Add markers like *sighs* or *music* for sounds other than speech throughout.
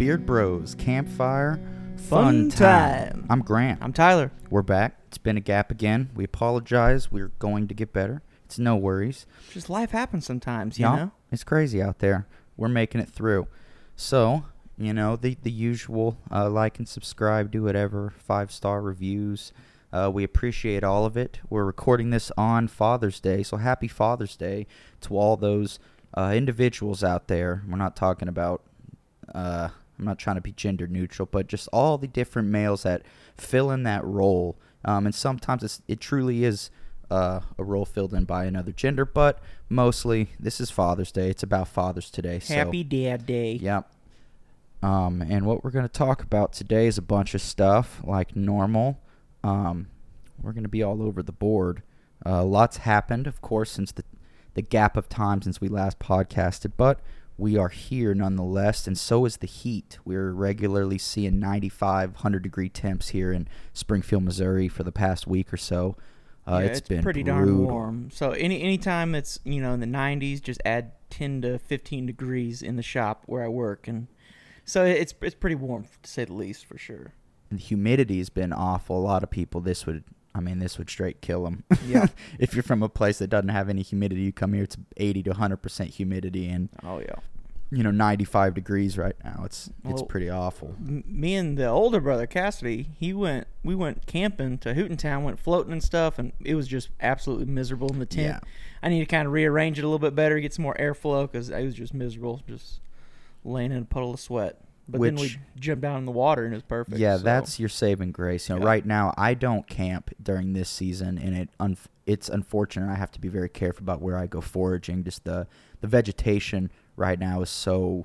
Beard Bros Campfire Fun time. I'm Grant. I'm Tyler. We're back. It's been a gap again. We apologize. We're going to get better. It's no worries. Just life happens sometimes, you know. It's crazy out there. We're making it through. So, you know, the the usual uh, like and subscribe, do whatever, five star reviews. Uh, we appreciate all of it. We're recording this on Father's Day, so happy Father's Day to all those uh, individuals out there. We're not talking about. Uh, I'm not trying to be gender neutral, but just all the different males that fill in that role. Um, and sometimes it's, it truly is uh, a role filled in by another gender, but mostly this is Father's Day. It's about fathers today. So, Happy Dad Day. Yep. Um, and what we're going to talk about today is a bunch of stuff like normal. Um, we're going to be all over the board. Uh, lots happened, of course, since the the gap of time since we last podcasted, but we are here nonetheless, and so is the heat. We're regularly seeing 95, 100 degree temps here in Springfield, Missouri for the past week or so. Uh, yeah, it's been pretty darn warm. So any anytime it's you know in the 90s, just add 10 to 15 degrees in the shop where I work, and so it's it's pretty warm to say the least for sure. And the humidity has been awful. A lot of people, this would, I mean, this would straight kill them. Yeah. *laughs* if you're from a place that doesn't have any humidity, you come here, it's 80 to 100% humidity and, Oh yeah. you know, 95 degrees right now. It's it's Well, pretty awful. Me and the older brother Cassidy, he went. We went camping to Hootentown, went floating and stuff, and it was just absolutely miserable in the tent. Yeah. I need to kind of rearrange it a little bit better, get some more airflow because I was just miserable, just laying in a puddle of sweat. But then we Which- jumped down in the water and it was perfect. Yeah, so- that's your saving grace. You know, Yeah. right now I don't camp during this season, and it un- it's unfortunate. I have to be very careful about where I go foraging. Just the the vegetation right now is so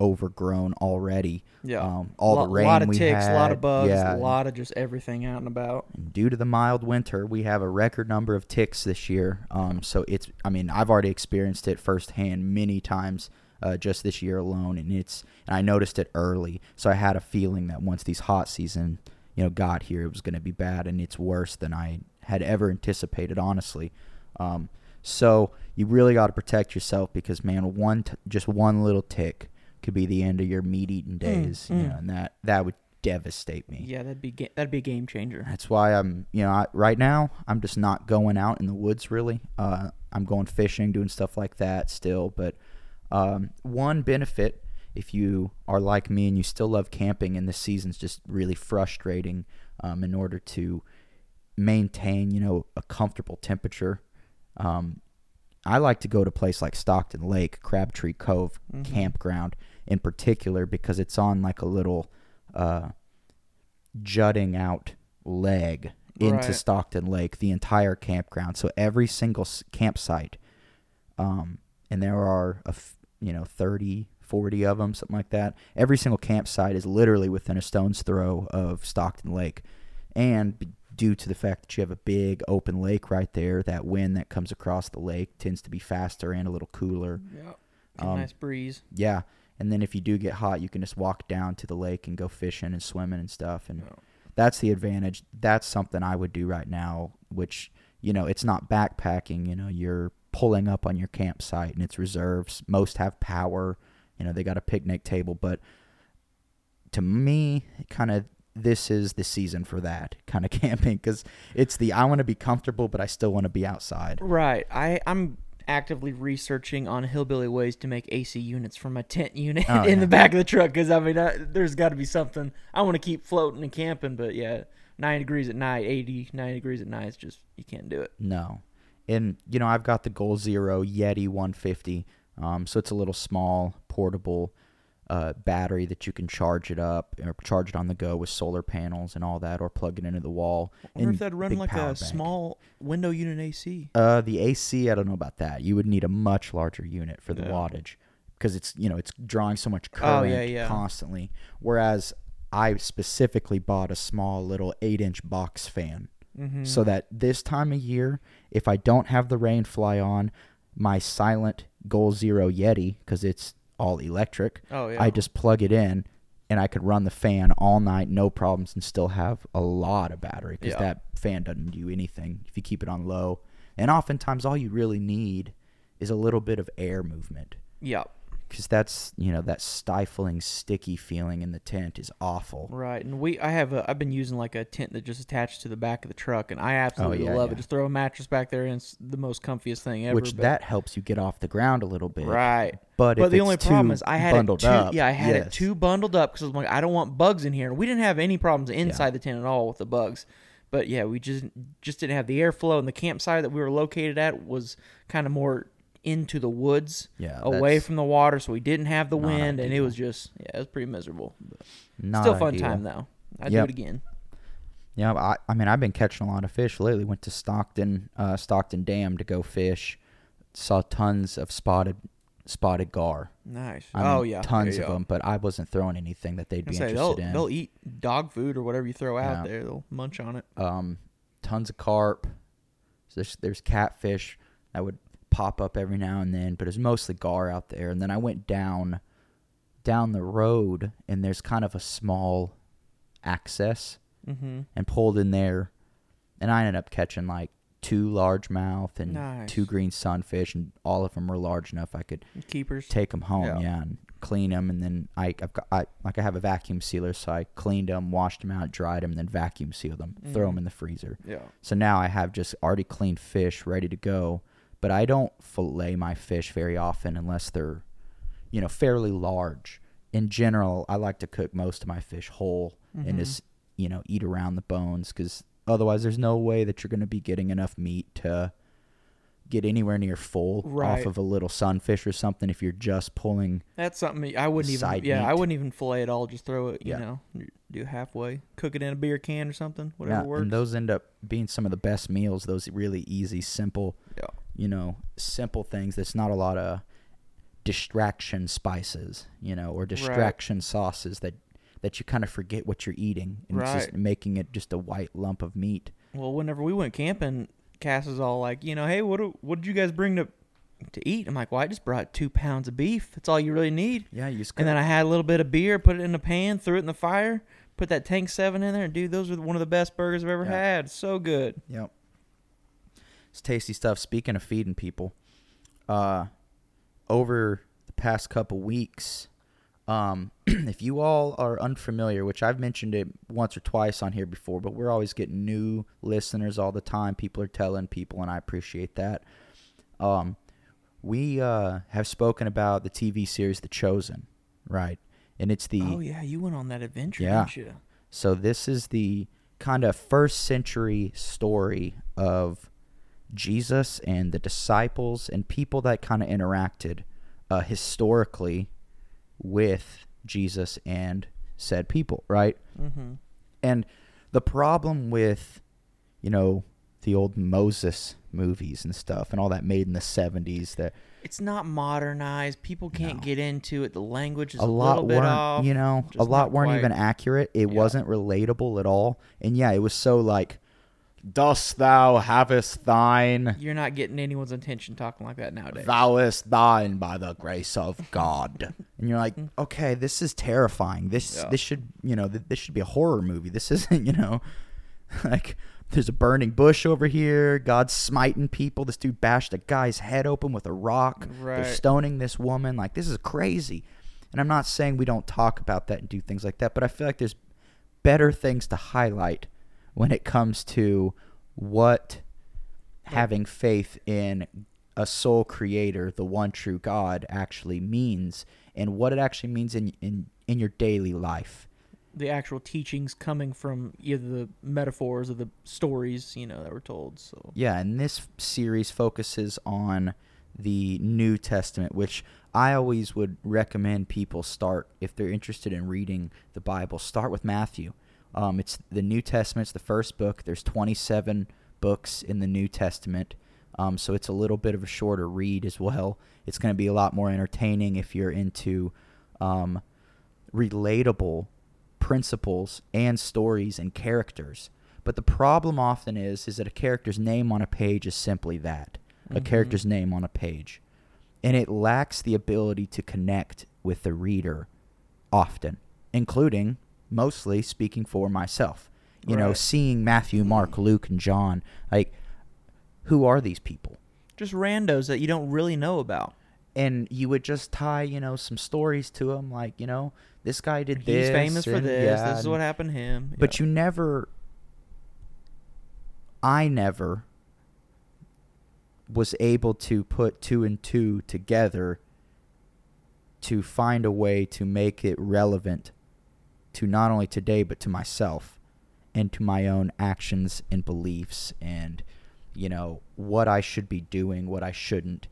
overgrown already. yeah. Um, all the rain A lot of we ticks, a lot of bugs, yeah, a lot of just everything out and about. And due to the mild winter, we have a record number of ticks this year. Um, so it's, I mean, I've already experienced it firsthand many times uh, just this year alone, and it's, and I noticed it early. So I had a feeling that once these hot season, you know, got here, it was going to be bad, and it's worse than I had ever anticipated, honestly. Um, so you really got to protect yourself because, man, one t- just one little tick could be the end of your meat eating days, you mm. know, and that that would devastate me. Yeah, that'd be ga- that'd be a game changer. That's why I'm, you know, I, right now I'm just not going out in the woods really. Uh, I'm going fishing, doing stuff like that still. But um, one benefit, if you are like me and you still love camping, and this season's just really frustrating, um, in order to maintain, you know, a comfortable temperature. Um, I like to go to a place like Stockton Lake, Crabtree Cove Mhm. campground in particular because it's on like a little uh, jutting out leg into Right. Stockton Lake, the entire campground. So every single campsite, um, and there are a f- you know 30, 40 of them, something like that. Every single campsite is literally within a stone's throw of Stockton Lake, and b- due to the fact that you have a big open lake right there, that wind that comes across the lake tends to be faster and a little cooler. Yeah. Um, nice breeze. Yeah. And then if you do get hot, you can just walk down to the lake and go fishing and swimming and stuff. And that's the advantage. That's something I would do right now, which, you know, it's not backpacking. You know, you're pulling up on your campsite and it's reserves. Most have power. You know, they got a picnic table. But to me, kind of this is the season for that *laughs* kind of camping because it's the I want to be comfortable, but I still want to be outside. Right. I I'm actively researching on hillbilly ways to make AC units for my tent unit Oh, *laughs* in yeah. the back of the truck because I mean I, there's got to be something. I want to keep floating and camping, but yeah, 90 degrees at night, 80, 90 degrees at night, it's just you can't do it. No. And, you know, I've got the Goal Zero Yeti 150. Um, so it's a little small, portable uh, battery that you can charge it up or charge it on the go with solar panels and all that or plug it into the wall. I wonder and if that'd run like a bank. small window unit AC. Uh, the AC, I don't know about that. You would need a much larger unit for the Yeah. wattage because it's, you know, it's drawing so much Oh, current yeah, yeah. constantly. Whereas I specifically bought a small little eight inch box fan Mm-hmm. so that this time of year, if I don't have the rain fly on, my silent Goal Zero Yeti, because it's all electric, oh yeah. I just plug it in and I could run the fan all night, no problems, and still have a lot of battery because Yeah. that fan doesn't do anything if you keep it on low. And oftentimes, all you really need is a little bit of air movement. yeah. Because that's you know that stifling, sticky feeling in the tent is awful. Right, and we I have a I've been using like a tent that just attached to the back of the truck, and I absolutely Oh, yeah, love yeah. it. Just throw a mattress back there, and it's the most comfiest thing ever. Which but- that helps you get off the ground a little bit. right. But, But the it's only problem is I had it bundled too. up, yeah, I had it too bundled up because I was like, I don't want bugs in here. And we didn't have any problems inside the tent at all with the bugs. But yeah, we just just didn't have the airflow, and the campsite that we were located at was kind of more into the woods, Yeah, away that's from the water, so we didn't have the not wind, and it ideal. was just yeah, it was pretty miserable. Not Still fun ideal. time though. I'd Yep. do it again. Yeah, I, I mean, I've been catching a lot of fish lately. Went to Stockton, uh, Stockton Dam to go fish. Saw tons of spotted, spotted gar. Nice. I mean, oh yeah, tons of them. But I wasn't throwing anything that they'd be say, interested they'll, in. they'll eat dog food or whatever you throw out Yeah. there. They'll munch on it. um, tons of carp. So there's, there's catfish that would pop up every now and then, but it's mostly gar out there. And then I went down, down the road, and there's kind of a small access, Mm-hmm. and pulled in there, and I ended up catching like two largemouth and Nice. two green sunfish, and all of them were large enough I could Keepers. take them home, Yeah. yeah, and clean them, and then I, I've got, I like I have a vacuum sealer, so I cleaned them, washed them out, dried them, then vacuum sealed them, throw Mhm. them in the freezer. yeah. So now I have just already cleaned fish ready to go, but I don't fillet my fish very often unless they're, you know, fairly large. In general, I like to cook most of my fish whole Mhm. and just, you know, eat around the bones because otherwise there's no way that you're going to be getting enough meat to get anywhere near full Right. off of a little sunfish or something if you're just pulling. That's something I wouldn't even. Yeah, I wouldn't even fillet at all. Just throw it. You Yeah. know, do halfway, cook it in a beer can or something. Whatever yeah, works. and those end up being some of the best meals. Those really easy, simple yeah. You know, simple things. That's not a lot of distraction spices, you know, or distraction sauces that that you kind of forget what you're eating, and it's just making it just a white lump of meat. Well, whenever we went camping, Cass is all like, you know, hey, what do- what did you guys bring to to eat? I'm like, well, I just brought two pounds of beef. That's all you really need. Yeah, you just And then I had a little bit of beer, put it in a pan, threw it in the fire, put that Tank Seven in there, and dude, those were one of the best burgers I've ever had. So good. Yep. It's tasty stuff. Speaking of feeding people, uh, over the past couple weeks, um, *clears throat* if you all are unfamiliar, which I've mentioned it once or twice on here before, but we're always getting new listeners all the time. People are telling people, and I appreciate that. Um, we uh, have spoken about the TV series The Chosen, right? And it's the oh yeah, you went on that adventure, Yeah. didn't you? so this is the kind of first century story of Jesus and the disciples and people that kind of interacted uh, historically with Jesus and said people, right? Mm-hmm. And the problem with, you know, the old Moses movies and stuff and all that made in the 70s that It's not modernized. People can't No. get into it. The language is a a, lot little bit off. you know a lot weren't quite. even accurate it Yeah. wasn't relatable at all and yeah it was so like dost thou havest thine. You're not getting anyone's attention talking like that nowadays. thouest thine by the grace of god. And you're like mm-hmm. okay this is terrifying. This Yeah. this should you know th- this should be a horror movie. This *laughs* isn't you know like there's a burning bush over here. God's smiting people. This dude bashed a guy's head open with a rock. They're stoning this woman. Like this is crazy. And i'm not saying we don't talk about that and do things like that but i feel like there's better things to highlight when it comes to what having faith in a sole creator the one true god actually means and what it actually means in in in your daily life the actual teachings coming from either the metaphors or the stories, you know, that were told. So Yeah, and this series focuses on the New Testament, which I always would recommend people start if they're interested in reading the Bible. Start with Matthew. Um, it's the New Testament. It's the first book. There's 27 books in the New Testament, um, so it's a little bit of a shorter read as well. It's going to be a lot more entertaining if you're into um, relatable principles and stories and characters. But the problem often is is that a character's name on a page is simply that. A Mhm. character's name on a page. And it lacks the ability to connect with the reader often, including mostly speaking for myself. You know, seeing Matthew, Mark, mm-hmm. Luke, and John, like who are these people? just randos that you don't really know about. and you would just tie, you know, some stories to them, like you know, this guy did this. He's famous for this. yeah, this is what happened to him. But Yeah. you never. I never was able to put two and two together to find a way to make it relevant to not only today but to myself and to my own actions and beliefs and you know what I should be doing what I shouldn't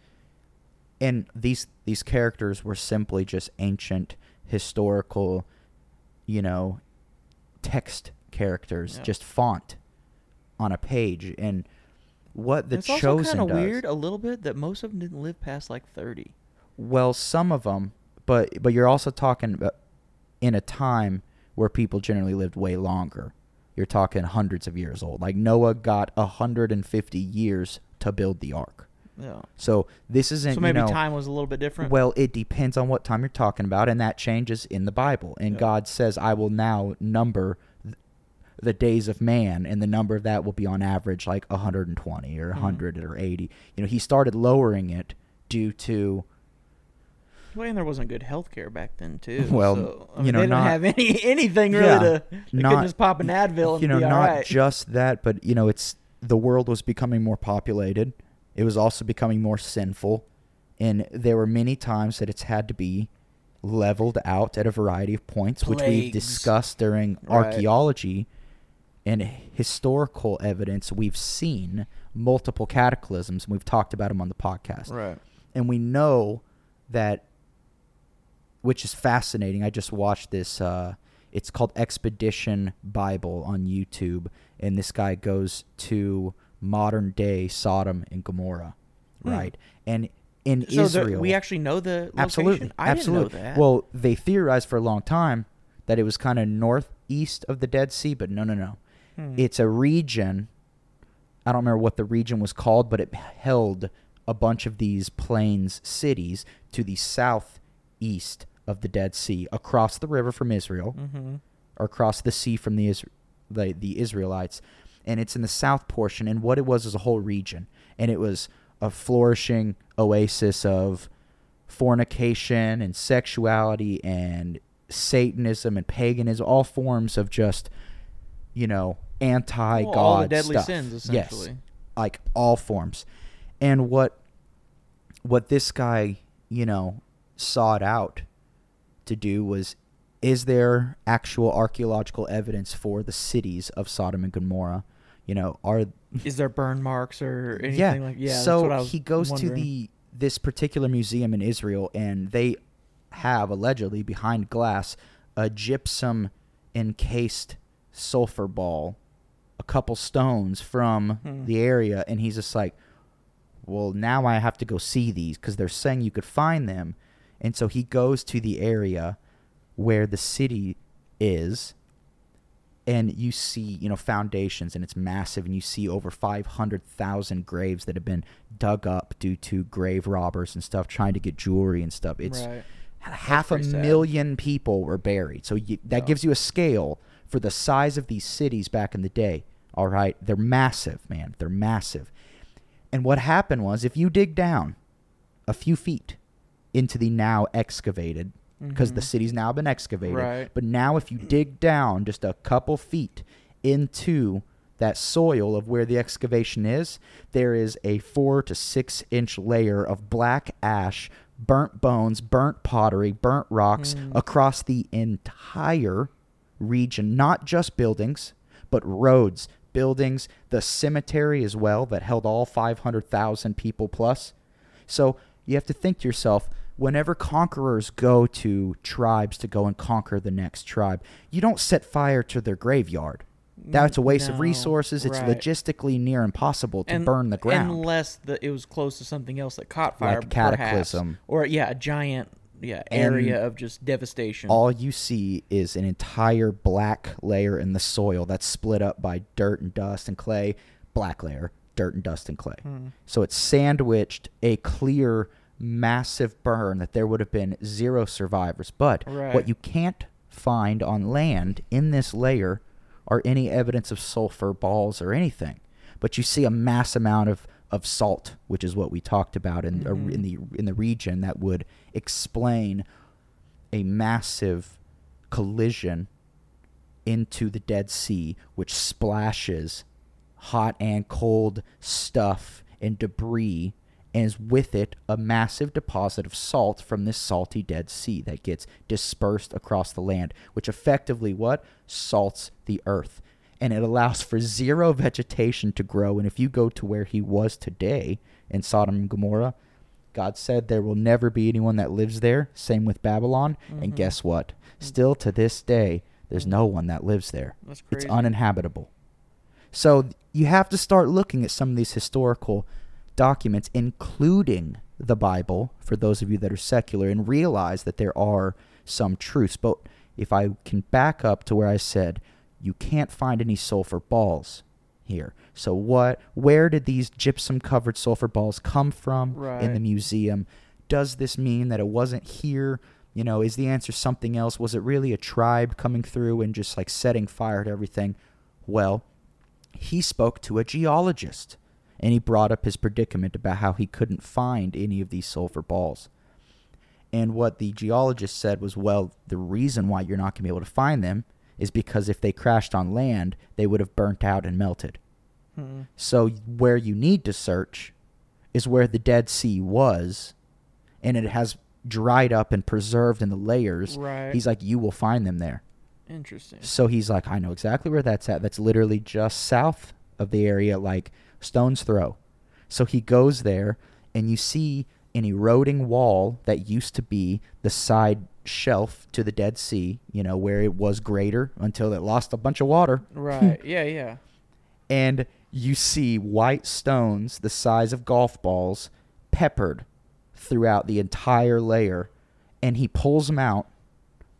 and these these characters were simply just ancient historical you know text characters Yeah. just font on a page and what the it's also chosen kind of weird a little bit that most of them didn't live past like 30. well, some of them, but but you're also talking about in a time where people generally lived way longer. You're talking hundreds of years old. Like Noah got 150 years to build the ark. Yeah. So this isn't So maybe you know, time was a little bit different. Well, it depends on what time you're talking about, and that changes in the Bible. And Yeah. God says, "I will now number the days of man," and the number of that will be on average like 120 or Mhm. 100 or 80. You know, He started lowering it due to well, and there wasn't good health care back then too. Well, so, I you mean, know, they didn't not- have *laughs* any anything really Yeah, to. They not- couldn't just pop an Advil and you know, not right. just that, but you know, it's the world was becoming more populated. It was also becoming more sinful, and there were many times that it's had to be leveled out at a variety of points, which we've discussed during Right. archaeology and historical evidence. We've seen multiple cataclysms, and we've talked about them on the podcast right. and we know that which is fascinating i just watched this uh, it's called expedition bible on youtube and this guy goes to modern day sodom and gomorrah Hmm. right and in So there- israel we actually know the location. absolutely I absolutely didn't know that. well they theorized for a long time that it was kind of northeast of the dead sea but no no no Hmm. it's a region. I don't remember what the region was called, but it held a bunch of these plains cities to the southeast of the Dead Sea, across the river from Israel, Mhm. or across the sea from the, Isra- the the Israelites, and it's in the south portion. And what it was is a whole region, and it was a flourishing oasis of fornication and sexuality and Satanism and paganism, all forms of just you know anti-god Well, all the deadly stuff. sins, Yes, essentially. like all forms. And what what this guy, you know, sought out to do was is there actual archaeological evidence for the cities of Sodom and Gomorrah? You know, are Is there burn marks or anything yeah. like? Yeah. that's so what I was he goes to the this particular museum in Israel, and they have allegedly behind glass a gypsum encased sulfur ball, a couple stones from Hmm. the area, and he's just like, "Well, now I have to go see these because they're saying you could find them," and so he goes to the area where the city is and you see you know foundations and it's massive and you see over 500,000 graves that have been dug up due to grave robbers and stuff trying to get jewelry and stuff it's right. half a sad. million people were buried so you, that Yeah. gives you a scale for the size of these cities back in the day all right they're massive man they're massive and what happened was if you dig down a few feet into the now excavated because the Mhm. city's now been excavated. Right. But now, if you dig down just a couple feet into that soil of where the excavation is, there is a four to six inch layer of black ash, burnt bones, burnt pottery, burnt rocks Mm. across the entire region, not just buildings, but roads, buildings, the cemetery as well that held all 500,000 people plus. So you have to think to yourself, whenever conquerors go to tribes to go and conquer the next tribe, you don't set fire to their graveyard. That's a waste of resources. It's right. logistically near impossible to And- burn the ground. unless the, it was close to something else that caught Like fire, a cataclysm. perhaps. or yeah, a giant yeah And area of just devastation. All you see is an entire black layer in the soil that's split up by dirt and dust and clay. Black layer, dirt and dust and clay. Hmm. So it's sandwiched a clear, massive burn that there would have been zero survivors. But Right. what you can't find on land in this layer are any evidence of sulfur balls or anything. But you see a mass amount of, of salt, which is what we talked about in uh, Mhm. in the in the region that would explain a massive collision into the Dead Sea, which splashes hot and cold stuff and debris, and is with it a massive deposit of salt from this salty Dead Sea that gets dispersed across the land, which effectively what salts the earth, and it allows for zero vegetation to grow. And if you go to where he was today in Sodom and Gomorrah, God said there will never be anyone that lives there. Same with Babylon. And Mhm. guess what? Still to this day, there's no one that lives there. It's uninhabitable. So you have to start looking at some of these historical documents, including the Bible, for those of you that are secular, and realize that there are some truths. But if I can back up to where I said you can't find any sulfur balls here. So what where did these gypsum covered sulfur balls come from in the museum? Does this mean that it wasn't here? You know, is the answer something else? Was it really a tribe coming through and just like setting fire to everything? Well, he spoke to a geologist and he brought up his predicament about how he couldn't find any of these sulfur balls. And what the geologist said was, well, the reason why you're not going to be able to find them is because if they crashed on land, they would have burnt out and melted. Hmm. So where you need to search is where the Dead Sea was, and it has dried up and preserved in the layers. Right. He's like, you will find them there. Interesting. So he's like, I know exactly where that's at. That's literally just south of the area, like stone's throw. So he goes there, and you see an eroding wall that used to be the side shelf to the Dead Sea, you know, where it was greater until it lost a bunch of water. Right. *laughs* yeah. Yeah. And you see white stones the size of golf balls peppered throughout the entire layer. And he pulls them out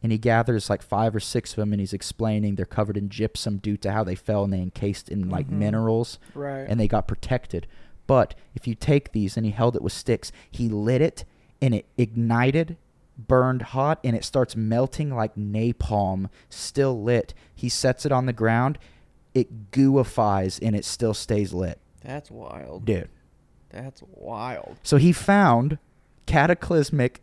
and he gathers like five or six of them and he's explaining they're covered in gypsum due to how they fell and they encased in like Mhm. minerals Right. and they got protected. But if you take these and he held it with sticks, he lit it and it ignited, burned hot, and it starts melting like napalm, still lit. He sets it on the ground, it gooifies and it still stays lit. That's wild. Dude. That's wild. So he found cataclysmic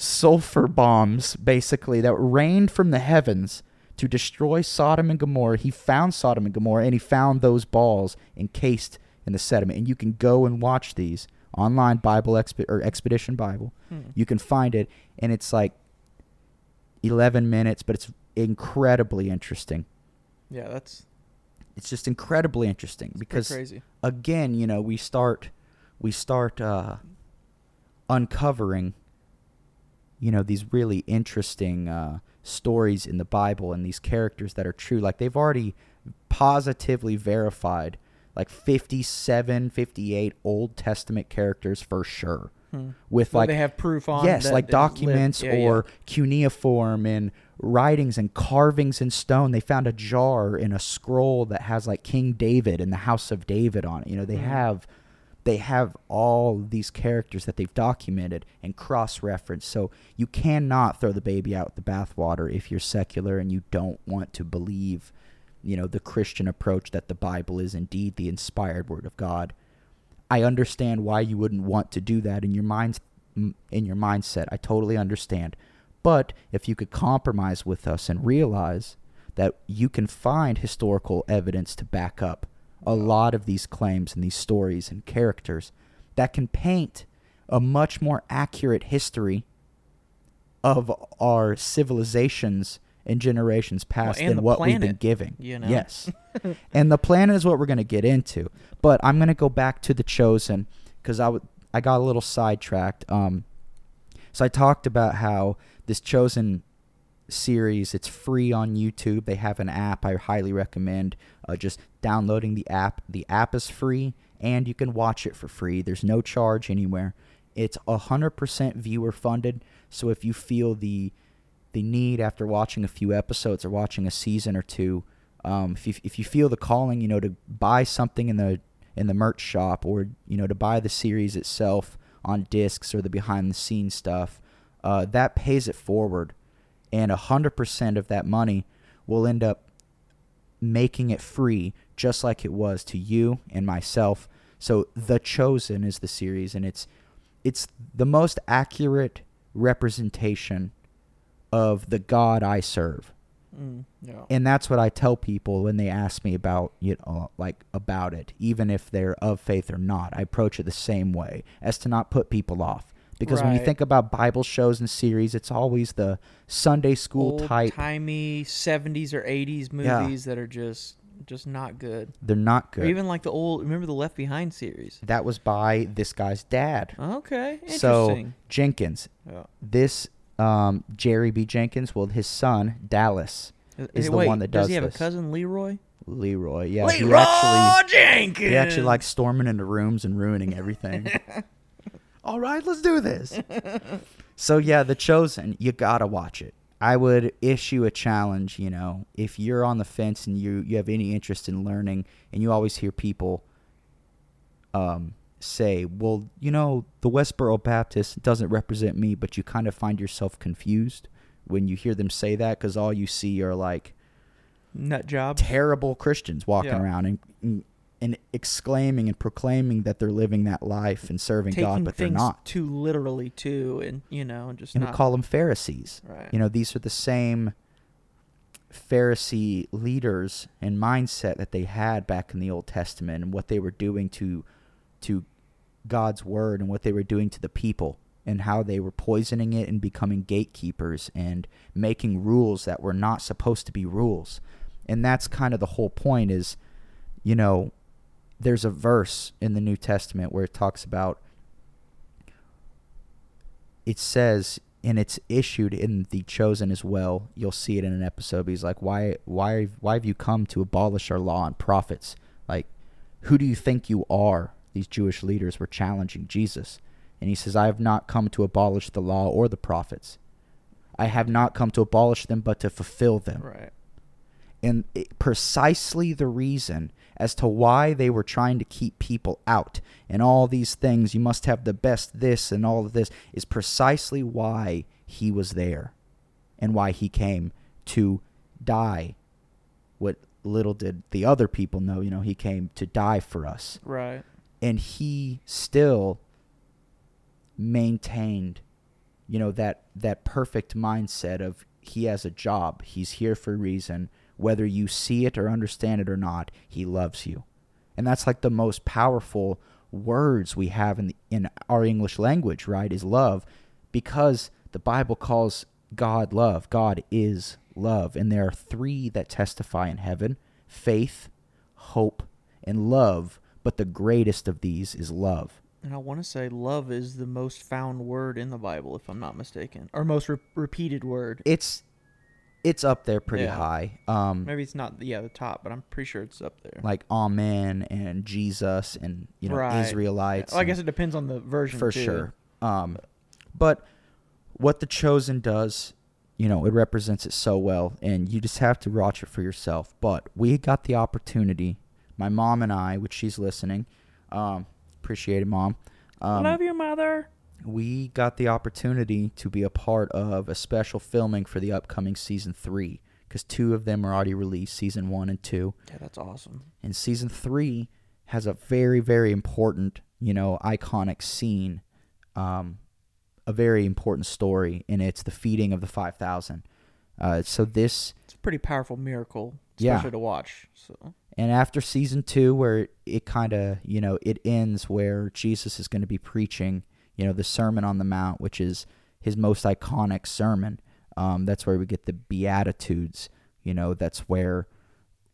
sulfur bombs, basically, that rained from the heavens to destroy Sodom and Gomorrah. He found Sodom and Gomorrah, and he found those balls encased in the sediment. And you can go and watch these online, Bible Exp- or Expedition Bible. Hmm. You can find it, and it's like 11 minutes, but it's incredibly interesting. Yeah. That's It's just incredibly interesting because crazy. again, you know, we start we start uh, uncovering, you know, these really interesting uh, stories in the Bible and these characters that are true. Like they've already positively verified like 57, 58 Old Testament characters for sure. Hmm. With Well, like they have proof on. yes, like documents Yeah, yeah. or cuneiform and writings and carvings in stone. They found a jar in a scroll that has like King David and the House of David on it. You know, they Mhm. have they have all these characters that they've documented and cross-referenced. So you cannot throw the baby out with the bathwater if you're secular and you don't want to believe, you know, the Christian approach that the Bible is indeed the inspired word of God. I understand why you wouldn't want to do that in your minds in your mindset. I totally understand. But if you could compromise with us and realize that you can find historical evidence to back up a lot of these claims and these stories and characters that can paint a much more accurate history of our civilizations and generations past and than what we've been giving. you know? Yes. *laughs* and the planet is what we're going to get into. But I'm going to go back to the chosen because I I got a little sidetracked. Um, so I talked about how this chosen series it's free on YouTube. They have an app. I highly recommend uh, just downloading the app. The app is free and you can watch it for free. There's no charge anywhere. It's 100% viewer funded. So if you feel the the need after watching a few episodes or watching a season or two, um, if you if you feel the calling, you know, to buy something in the in the merch shop or you know to buy the series itself on discs or the behind the scenes stuff, uh, that pays it forward, and hundred percent of that money will end up making it free, just like it was to you and myself. So The Chosen is the series, and it's it's the most accurate representation of the God I serve. Mm, yeah. And that's what I tell people when they ask me about you know like about it, even if they're of faith or not. I approach it the same way as to not put people off. Because when you think about Bible shows and series, it's always the Sunday school type. timey 70s or 80s Yeah. movies that are just just not good. They're not Or good. even like the old remember the Left Behind series. that was by this guy's dad. Okay, interesting. So Jenkins, yeah. this um, Jerry B. Jenkins, well, his son Dallas is the wait, one that does this. does he have this. a cousin Leroy? Leroy. Yeah, Leroy he actually Jenkins. he actually likes storming into rooms and ruining everything. *laughs* All right, let's do this. *laughs* so yeah, The Chosen, you gotta watch it. I would issue a challenge. You know, if you're on the fence and you you have any interest in learning, and you always hear people um, say, "Well, you know, the Westboro Baptist doesn't represent me," but you kind of find yourself confused when you hear them say that because all you see are like nut job. terrible Christians walking Yeah. around and, and and exclaiming and proclaiming that they're living that life and serving Taking God, but they're not. too literally too, and you know, and just And we call them Pharisees. right. You know, these are the same Pharisee leaders and mindset that they had back in the Old Testament and what they were doing to to God's word and what they were doing to the people and how they were poisoning it and becoming gatekeepers and making rules that were not supposed to be rules. And that's kind of the whole point is you know there's a verse in the New Testament where it talks about it says and it's issued in the chosen as well. You'll see it in an episode but he's like why why why have you come to abolish our law and prophets? Like who do you think you are? These jewish leaders were challenging jesus. And he says i have not come to abolish the law or the prophets. I have not come to abolish them but to fulfill them. Right. and it, precisely the reason as to why they were trying to keep people out. And all these things you must have the best this and all of this is precisely why he was there and why he came to die. What little did the other people know you know he came to die for us. Right. and he still maintained you know that that perfect mindset of he has a job. He's here for a reason whether you see it or understand it or not he loves you. And that's like the most powerful words we have in the, in our english language right is love because the bible calls god love. God is love. And there are three that testify in heaven faith hope and love. But the greatest of these is love. And I want to say love is the most found word in the Bible, if I'm not mistaken, or most re- repeated word. it's it's up there pretty Yeah. high. Um, Maybe it's not, yeah, the top, but I'm pretty sure it's up there. like Amen and Jesus and you know Right. Israelites. Well, I and- guess it depends on the version for too. sure. Um, but what the chosen does, you know, it represents it so well, and you just have to watch it for yourself. But we got the opportunity, my mom and I, which she's listening. Um, appreciate it, mom. Um, Love you, mother. We got the opportunity to be a part of a special filming for the upcoming season three because two of them are already released, season one and two. Yeah, that's awesome. And season three has a very, very important, you know, iconic scene, um, a very important story, and it's the feeding of the 5,000. Uh, so this, It's a pretty powerful miracle, Yeah. to watch. So and after season two, where it kind of, you know, it ends where Jesus is going to be preaching, you know, the Sermon on the Mount, which is his most iconic sermon. Um, that's where we get the Beatitudes, you know, that's where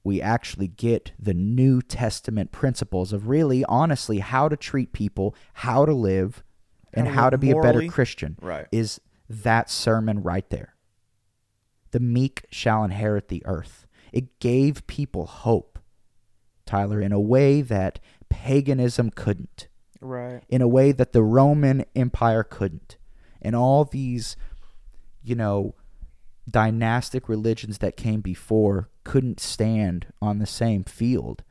we actually get the New Testament principles of really, honestly, how to treat people, how to live, and How to how to be a better. Christian right. is that sermon right there. The meek shall inherit the earth. It gave people hope, Tyler, in a way that paganism couldn't, Right. in a way that the Roman Empire couldn't. And all these, you know, dynastic religions that came before couldn't stand on the same field,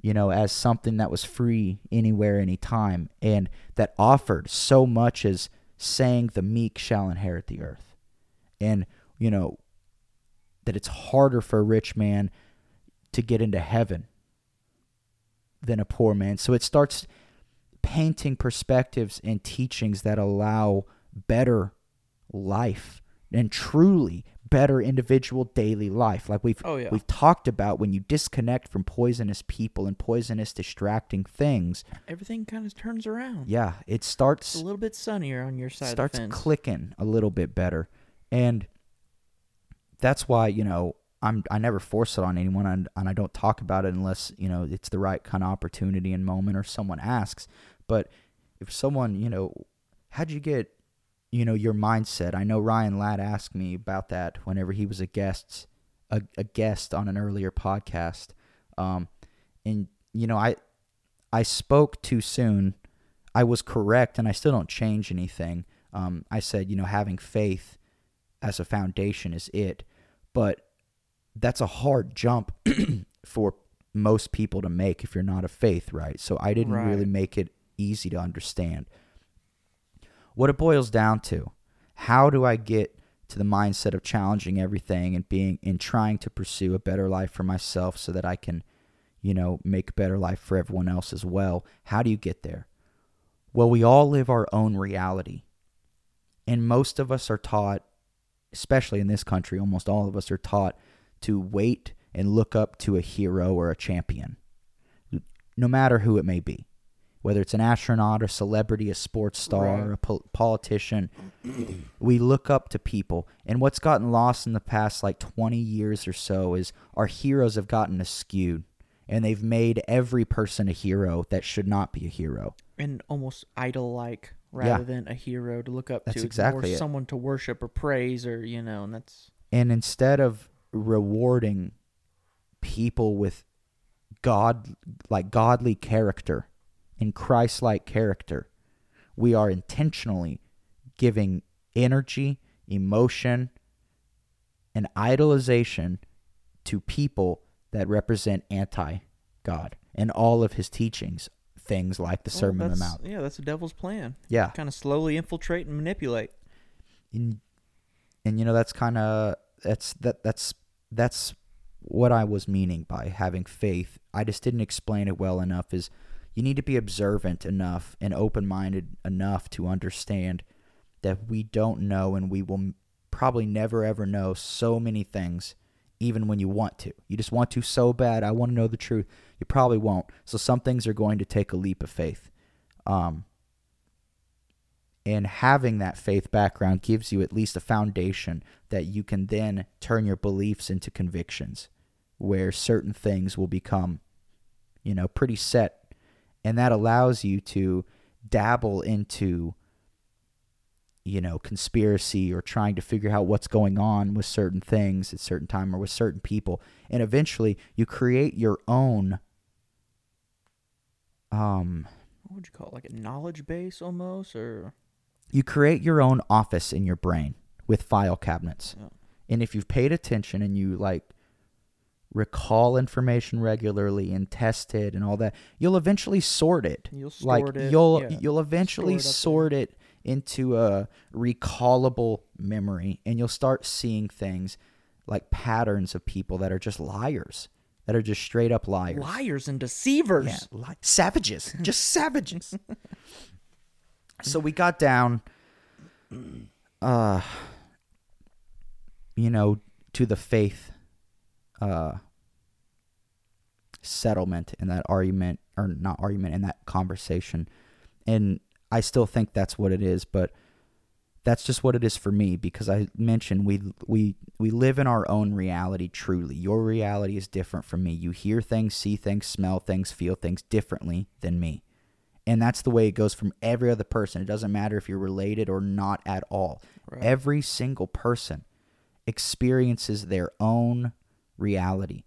you know, as something that was free anywhere, anytime, and that offered so much as saying the meek shall inherit the earth. And, you know, that it's harder for a rich man to get into heaven than a poor man. So it starts painting perspectives and teachings that allow better life and truly better individual daily life like we've Oh, yeah. we've talked about when you disconnect from poisonous people and poisonous distracting things Everything kind of turns around. yeah it It's starts a little bit sunnier on your side starts of the fence. clicking a little bit better and that's why you know i'm i never force it on anyone and, and i don't talk about it unless you know it's the right kind of opportunity and moment or someone asks. But if someone you know how'd you get you know your mindset? I know ryan ladd asked me about that whenever he was a guest a, a guest on an earlier podcast. Um and you know i i spoke too soon. I was correct and i still don't change anything. Um i said you know having faith as a foundation is it. But that's a hard jump *clears throat* for most people to make if you're not of faith right? So i didn't really make it easy to understand. What it boils down to how do i get to the mindset of challenging everything and being and trying to pursue a better life for myself so that i can you know make a better life for everyone else as well? How do you get there? Well we all live our own reality. And most of us are taught especially in this country almost all of us are taught to wait and look up to a hero or a champion no matter who it may be whether it's an astronaut, a celebrity, a sports star, Right. a pol- politician. *clears throat* we look up to people. And what's gotten lost in the past like 20 years or so is our heroes have gotten skewed and they've made every person a hero that should not be a hero. and almost idol like Yeah. rather than a hero to look up That's to. exactly or it. someone to worship or praise or you know, and that's And instead of rewarding people with God like godly character and Christ-like character, we are intentionally giving energy, emotion, and idolization to people that represent anti-God and all of his teachings, things like the well, Sermon on the Mount. Yeah, that's the devil's plan. Yeah. Kind of slowly infiltrate and manipulate. and and you know that's kind of that's that that's that's what I was meaning by having faith. I just didn't explain it well enough. Is you need to be observant enough and open-minded enough to understand that we don't know and we will probably never ever know so many things even when you want to. You just want to so bad. I want to know the truth. You probably won't. So some things are going to take a leap of faith. Um, and having that faith background gives you at least a foundation that you can then turn your beliefs into convictions where certain things will become you know pretty set. And that allows you to dabble into you know conspiracy or trying to figure out what's going on with certain things at certain time or with certain people. And eventually you create your own um What would you call it? Like a knowledge base almost, or? you create your own office in your brain with file cabinets. Yeah. And if you've paid attention and you like recall information regularly and test it and all that, you'll eventually sort it. you'll like sort it. you'll yeah. you'll eventually store it sort it into a recallable memory and you'll start seeing things like patterns of people that are just liars, that are just straight up liars. liars and deceivers. Yeah, li- savages, *laughs* just savages. so we got down, uh, you know, to the faith, uh, settlement in that argument, or not argument, in that conversation, and I still think that's what it is, but that's just what it is for me because I mentioned we we we live in our own reality truly. Your reality is different from me. You hear things, see things, smell things, feel things differently than me. And that's the way it goes from every other person. It doesn't matter if you're related or not at all. Right. Every single person experiences their own reality.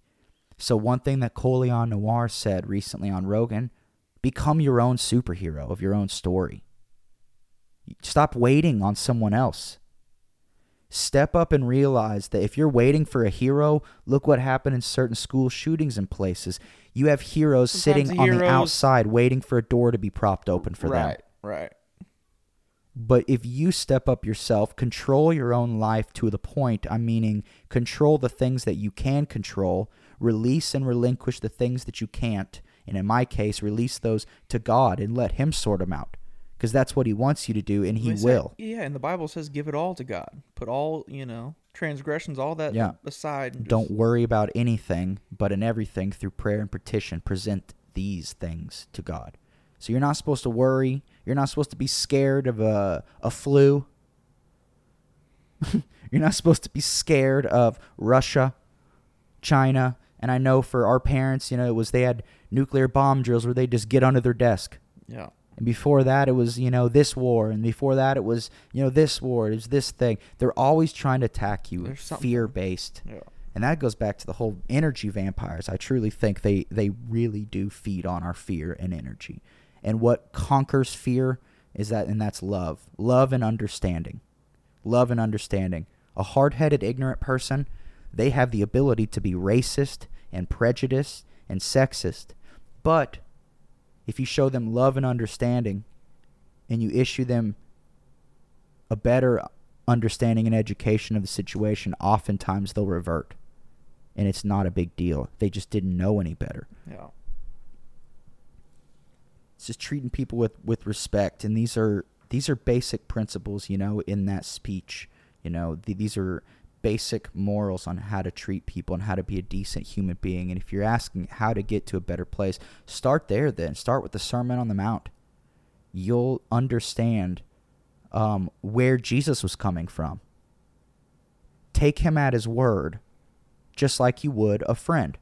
So one thing that Colion Noir said recently on Rogan, become your own superhero of your own story. Stop waiting on someone else. Step up and realize that if you're waiting for a hero, look what happened in certain school shootings and places. You have heroes Sometimes sitting the on the outside waiting for a door to be propped open for them. right, right. But if you step up yourself, control your own life to the point, I'm meaning control the things that you can control, release and relinquish the things that you can't, And in my case, release those to God and let Him sort them out. Because that's what He wants you to do, and He will. yeah, and the Bible says, "Give it all to God. Put all you know transgressions, all that Yeah. aside. And Don't worry about anything, but in everything, through prayer and petition, present these things to God. So you're not supposed to worry. You're not supposed to be scared of a, a flu. *laughs* you're not supposed to be scared of Russia, China. And I know for our parents, you know, it was they had nuclear bomb drills where they just get under their desk. Yeah, And before that, it was, you know, this war. And before that, it was, you know, this war. It was this thing. They're always trying to attack you, fear based. yeah. And that goes back to the whole energy vampires. I truly think they, they really do feed on our fear and energy. And what conquers fear is that, and that's love. Love and understanding. Love and understanding. A hard headed, ignorant person, they have the ability to be racist and prejudiced and sexist. But if you show them love and understanding and you issue them a better understanding and education of the situation, oftentimes they'll revert. And it's not a big deal. They just didn't know any better. Yeah. It's just treating people with, with respect. And these are these are basic principles, you know, in that speech. You know, th- these are basic morals on how to treat people and how to be a decent human being. And if you're asking how to get to a better place, start there then. Start with the Sermon on the Mount. You'll understand um, where Jesus was coming from. Take him at his word, just like you would a friend.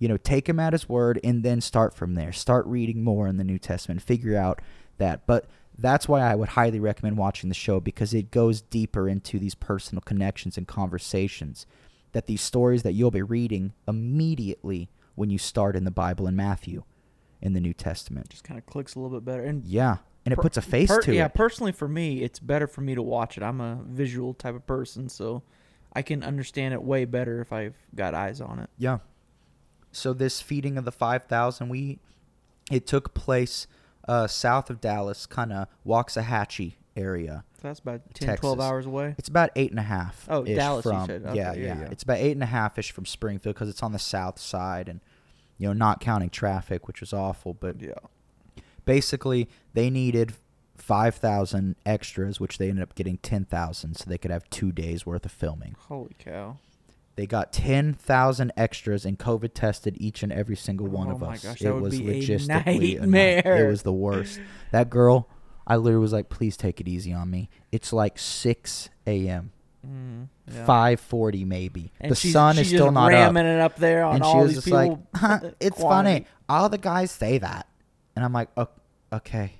You know, take him at his word and then start from there. Start reading more in the New Testament. Figure out that. But that's why I would highly recommend watching the show because it goes deeper into these personal connections and conversations. That these stories that you'll be reading immediately when you start in the Bible in Matthew in the New Testament. Just kind of clicks a little bit better. And Yeah. And it per- puts a face per- to yeah, it. Yeah, personally for me, it's better for me to watch it. I'm a visual type of person, so I can understand it way better if I've got eyes on it. Yeah. So this feeding of the 5,000, we it took place uh, south of Dallas, kind of Waxahachie area. So that's about 10, 12 hours away. It's about eight and a half. Oh, Dallas, From, said. Okay, yeah, yeah, yeah. It's about eight and a half ish from Springfield because it's on the south side, and you know, not counting traffic, which was awful. But Yeah. basically, they needed five thousand extras, which they ended up getting ten thousand, so they could have two days worth of filming. Holy cow. They got 10,000 extras and COVID tested each and every single one Oh of us. gosh, it was a logistically a nightmare. It was the worst. That girl, I literally was like, please take it easy on me. It's like 6 a.m., Mm, yeah. 5.40 maybe. And the sun is still not up. ramming it up there on And she all was these just people. like, huh, it's quantity. funny. All the guys say that. And I'm like, "O- okay.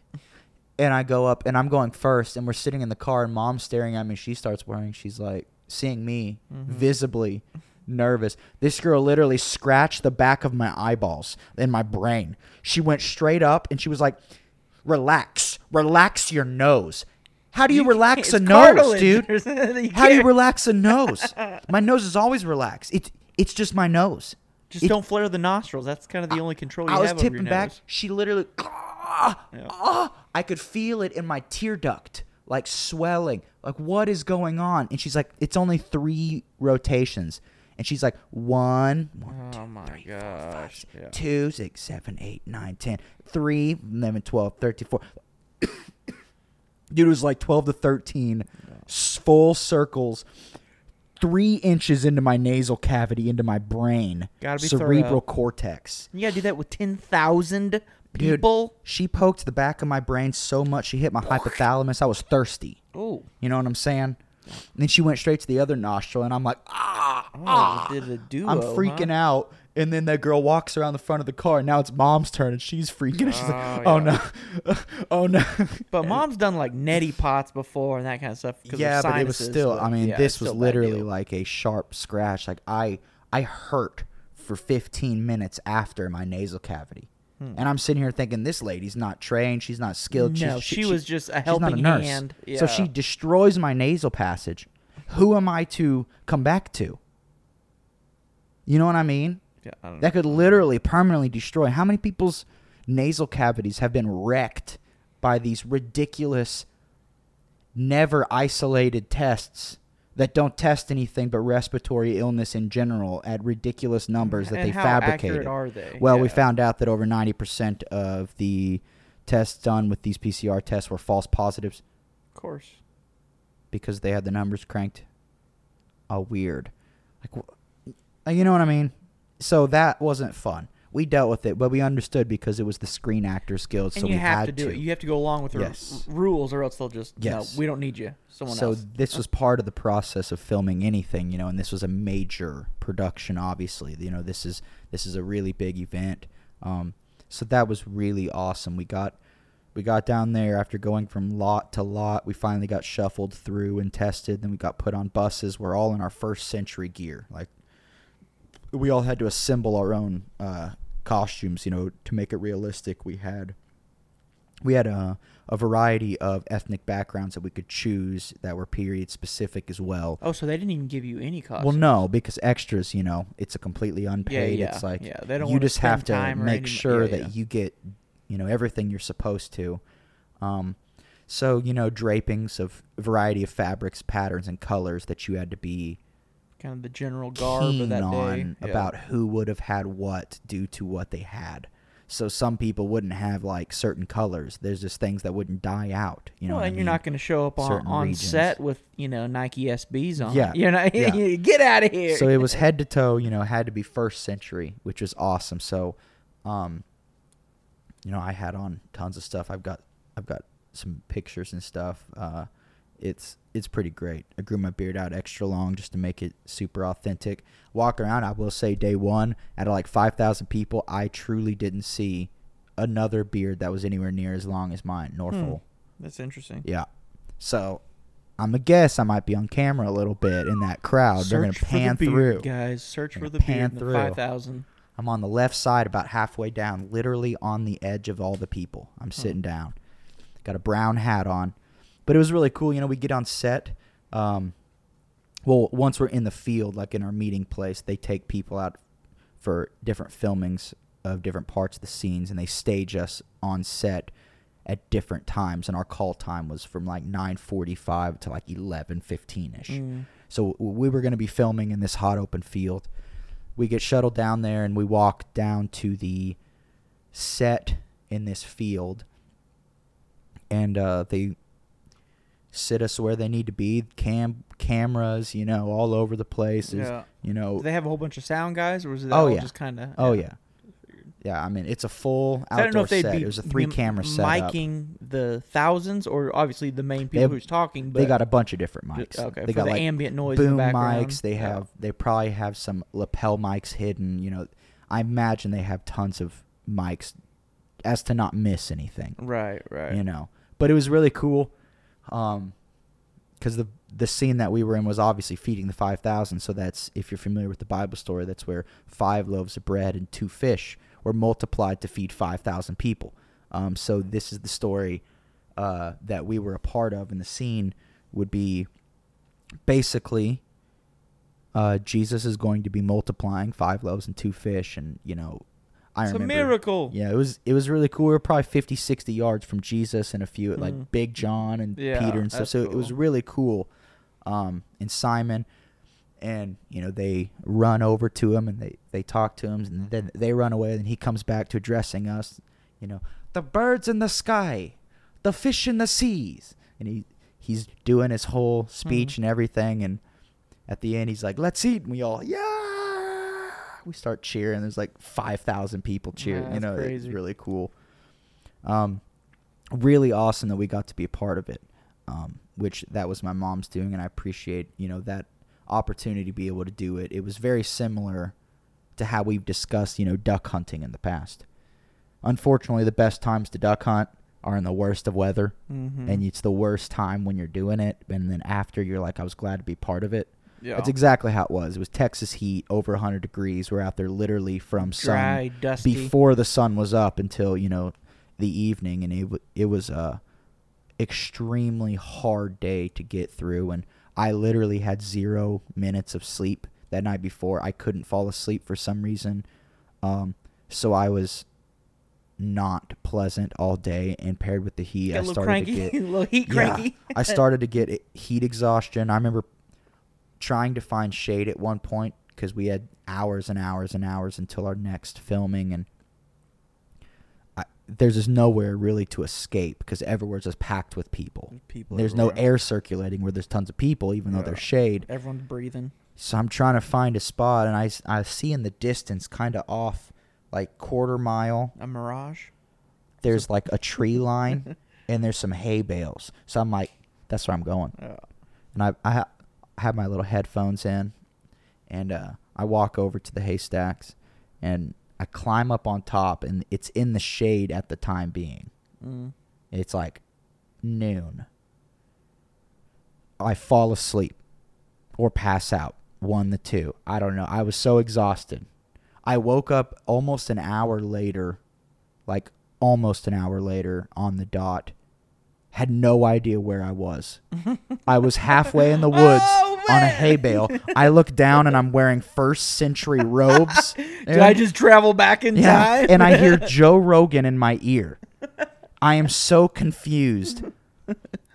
And I go up and I'm going first and we're sitting in the car and mom's staring at me. She starts worrying. She's like, seeing me Mhm. visibly nervous. This girl literally scratched the back of my eyeballs in my brain. She went straight up and she was like, relax, relax your nose. How do you, relax it's a nose, dude? *laughs* How do you relax a nose? My nose is always relaxed. It's it's just my nose. Just It- don't flare the nostrils. That's kind of the only control you I was have over your tipping back. nose. She literally, ah, Yeah. ah, I could feel it in my tear duct, like swelling. Like, what is going on? And she's like, it's only three rotations. And she's like, one, one, Oh my three, four, five, gosh. six, Yeah. two, six, seven, eight, nine, ten, three, eleven, twelve, thirteen, four. *coughs* Dude, it was like 12 to 13 s- full circles, three inches into my nasal cavity, into my brain, Gotta be cerebral thorough. cortex. You gotta do that with ten thousand Dude, people. she poked the back of my brain so much she hit my hypothalamus. I was thirsty. Oh, You know what I'm saying? And then she went straight to the other nostril, and I'm like, ah, oh, ah. did a duo. I'm freaking huh? out. And then that girl walks around the front of the car. And now it's mom's turn, and she's freaking. out. She's like, Oh, oh yeah. no, *laughs* oh no. But mom's done like neti pots before and that kind of stuff. yeah, but it was still. but I mean, yeah, this was still a bad literally like a sharp scratch. Like I, I hurt for 15 minutes after my nasal cavity. Hmm. And I'm sitting here thinking this lady's not trained. She's not skilled. No, she's, she was just a helping nurse. hand. So she destroys my nasal passage. Who am I to come back to? You know what I mean? Yeah, I That could literally permanently destroy. How many people's nasal cavities have been wrecked by these ridiculous, never isolated tests that don't test anything but respiratory illness in general at ridiculous numbers that and they how fabricated. accurate are they? Well, we found out that over 90% of the tests done with these PCR tests were false positives Of course. because they had the numbers cranked. Oh, weird. Like, you know what I mean? So that wasn't fun. We dealt with it, but we understood because it was the Screen Actors Guild. And so you we have had to do it. You have to go along with the Yes. r- rules, or else they'll just Yes. no, we don't need you. Someone so else. this was part of the process of filming anything, you know, and this was a major production. Obviously, you know, this is this is a really big event. Um, so that was really awesome. We got we got down there after going from lot to lot. We finally got shuffled through and tested. Then we got put on buses. We're all in our first century gear. Like we all had to assemble our own uh, costumes, you know, to make it realistic. We had we had a, a variety of ethnic backgrounds that we could choose that were period specific as well. Oh, so they didn't even give you any costumes? Well, no, because extras, you know, it's a completely unpaid. yeah. yeah. It's like Yeah, they don't you just have to make any- sure yeah, that you get, you know, everything you're supposed to. Um, so you know, drapings of a variety of fabrics, patterns, and colors that you had to be kind of the general garb keen of that on day. Yeah. about who would have had what due to what they had. So some people wouldn't have like certain colors. There's just things that wouldn't die out. You know, well, what I and you're mean? not going to show up on, Certain on regions. set with you know Nike SBs on. Yeah, you're not. *laughs* yeah. get out of here. so it was *laughs* head to toe you know had to be first century which was awesome so um you know i had on tons of stuff i've got i've got some pictures and stuff uh it's it's pretty great i grew my beard out extra long just to make it super authentic walk around i will say day one out of like 5000 people i truly didn't see another beard that was anywhere near as long as mine nor Hmm. full That's interesting. yeah so i'm a guess i might be on camera a little bit in that crowd they're gonna Search for the pan beard, through guys. Search for the pan beard. through. five thousand. I'm on the left side, about halfway down, literally on the edge of all the people. I'm sitting down. Got a brown hat on. But it was really cool. You know, we get on set. Um, well, once we're in the field, like in our meeting place, they take people out for different filmings of different parts of the scenes, and they stage us on set at different times. And our call time was from like 9:45 to like 11:15 ish. Mm. So we were going to be filming in this hot open field. We get shuttled down there and we walk down to the set in this field. And uh, they sit us where they need to be. Cam cameras, you know, all over the place. Yeah. You know, Do they have a whole bunch of sound guys, or was it Oh, all yeah. just kind of? oh yeah, yeah. I mean, it's a full I don't know outdoor they'd set. be It was a three camera setup. miking the thousands, or obviously the main people have- who's talking. But They got a bunch of different mics. okay, they got the like ambient noise in the boom mics. They Yeah. have they probably have some lapel mics hidden. You know, I imagine they have tons of mics as to not miss anything. right, right. You know, but it was really cool, um, because the the scene that we were in was obviously feeding the five thousand. So that's if you're familiar with the Bible story, that's where five loaves of bread and two fish were multiplied to feed five thousand people. Um, so this is the story uh, that we were a part of, and the scene would be basically uh, Jesus is going to be multiplying five loaves and two fish, and you know, I it's a miracle. Yeah, it was it was really cool. We were probably 50, 60 yards from Jesus and a few like Big John and Yeah, Peter and stuff. So it was really cool. Um, and Simon, and you know they run over to him and they they talk to him and then they run away and he comes back to addressing us. You know, the birds in the sky, the fish in the seas, and he he's doing his whole speech Mhm. and everything. And at the end, he's like, "Let's eat," and we all yeah. We start cheering. There's like five thousand people cheering. Yeah, you know, it's crazy. really cool. Um, really awesome that we got to be a part of it. Um, which that was my mom's doing, and I appreciate you know that opportunity to be able to do it. It was very similar to how we've discussed you know duck hunting in the past. Unfortunately, the best times to duck hunt are in the worst of weather, Mm-hmm. and it's the worst time when you're doing it, and then after you're like, I was glad to be part of it. Yeah. That's exactly how it was. It was Texas heat, over 100 degrees. We're out there literally from dry, sun dusty. before the sun was up until you know the evening, and it w- it was a extremely hard day to get through. And I literally had zero minutes of sleep that night before. I couldn't fall asleep for some reason, um, so I was not pleasant all day. And paired with the heat, Got I started cranky, to *laughs* get a little heat yeah, cranky. I started *laughs* to get heat exhaustion. I remember trying to find shade at one point because we had hours and hours and hours until our next filming, and I, there's just nowhere really to escape because everywhere's just packed with people. People. There's no air circulating where there's tons of people, even though there's shade. Everyone's breathing. So I'm trying to find a spot, and I, I see in the distance, kind of off, like quarter mile, A mirage. there's like a tree *laughs* line, and there's some hay bales. So I'm like, that's where I'm going. Yeah. And I I, I have my little headphones in, and uh, I walk over to the haystacks, and I climb up on top, and it's in the shade at the time being. Mm. It's like noon. I fall asleep or pass out. One the two. I don't know. I was so exhausted. I woke up almost an hour later, like almost an hour later on the dot. Had no idea where I was. Mm-hmm. I was halfway in the *laughs* oh, woods Oh, on a hay bale. I look down and I'm wearing first century *laughs* robes. Did I just travel back in time? and I hear *laughs* Joe Rogan in my ear. I am so confused.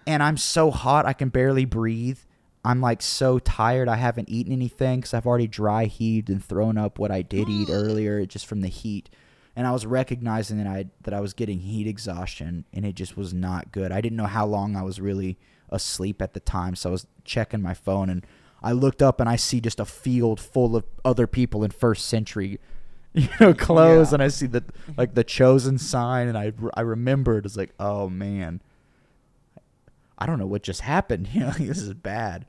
And I'm so hot I can barely breathe. I'm like so tired. I haven't eaten anything because I've already dry heaved and thrown up what I did eat *gasps* earlier just from the heat. And I was recognizing that I that I was getting heat exhaustion, and it just was not good. I didn't know how long I was really asleep at the time, so I was checking my phone, and I looked up and I see just a field full of other people in first century *laughs* you know clothes Yeah. and i see the like the chosen sign and i i remembered it's like oh man i don't know what just happened *laughs* you know this is bad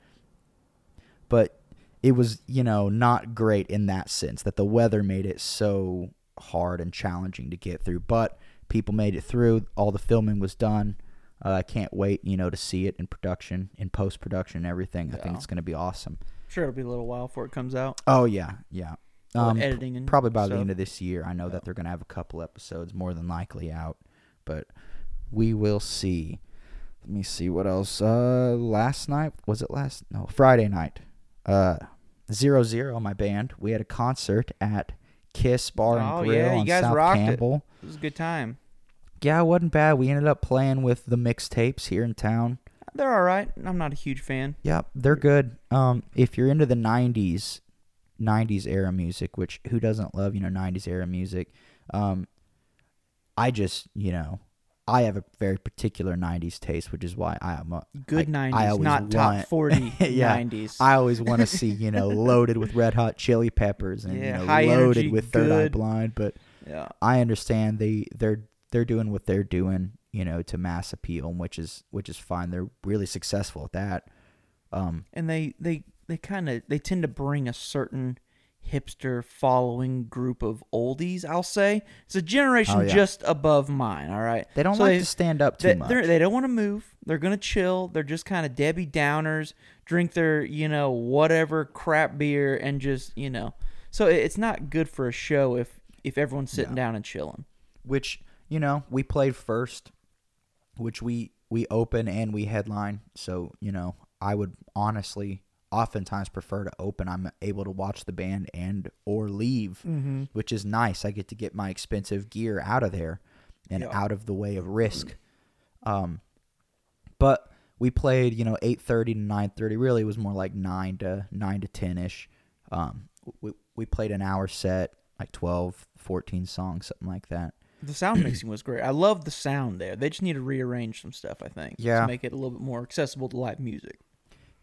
but it was you know not great in that sense that the weather made it so hard and challenging to get through but people made it through all the filming was done uh, i can't wait you know to see it in production in post production and everything i think it's going to be awesome sure it'll be a little while before it comes out. oh yeah yeah Um, editing and probably by the end of this year. I know Yeah. that they're going to have a couple episodes more than likely out, but we will see. Let me see what else. Uh, last night was it last? No, Friday night. Uh, zero zero. My band. We had a concert at Kiss Bar and Oh, Grill yeah, you on guys South rocked it. Campbell. It was a good time. Yeah, it wasn't bad. We ended up playing with the mixtapes here in town. They're all right. I'm not a huge fan. Yep, they're good. Um, if you're into the '90s, '90s era music, which who doesn't love you know '90s era music? Um, I just you know, I have a very particular '90s taste, which is why I am a Good I- 90s, I not top want- 40 *laughs* Yeah. 90s. I always want to see you know *laughs* loaded with Red Hot Chili Peppers and Yeah, you know loaded energy, with Third Eye. Blind, but yeah. I understand they they're they're doing what they're doing, you know, to mass appeal, which is which is fine. They're really successful at that. Um, and they they they kind of they tend to bring a certain hipster following group of oldies i'll say. It's a generation Oh, yeah. just above mine all right? They don't So like they- to stand up too they, much. they're- don't want to move. They're gonna chill. They're just kind of debbie downers drink their you know whatever crap beer and just you know. So it's not good for a show if if everyone's sitting Yeah. down and chilling. Which you know we played first which we we open and we headline. So you know i would honestly oftentimes prefer to open. I'm able to watch the band and or leave mm-hmm. which is nice. I get to get my expensive gear out of there and Yeah. out of the way of risk. Um but we played you know 8.30 to 9.30 really it was more like 9 to 9 to 10ish um we, we played an hour set like 12 14 songs something like that. The sound mixing was great. I love the sound there. They just need to rearrange some stuff i think Yeah. to make it a little bit more accessible to live music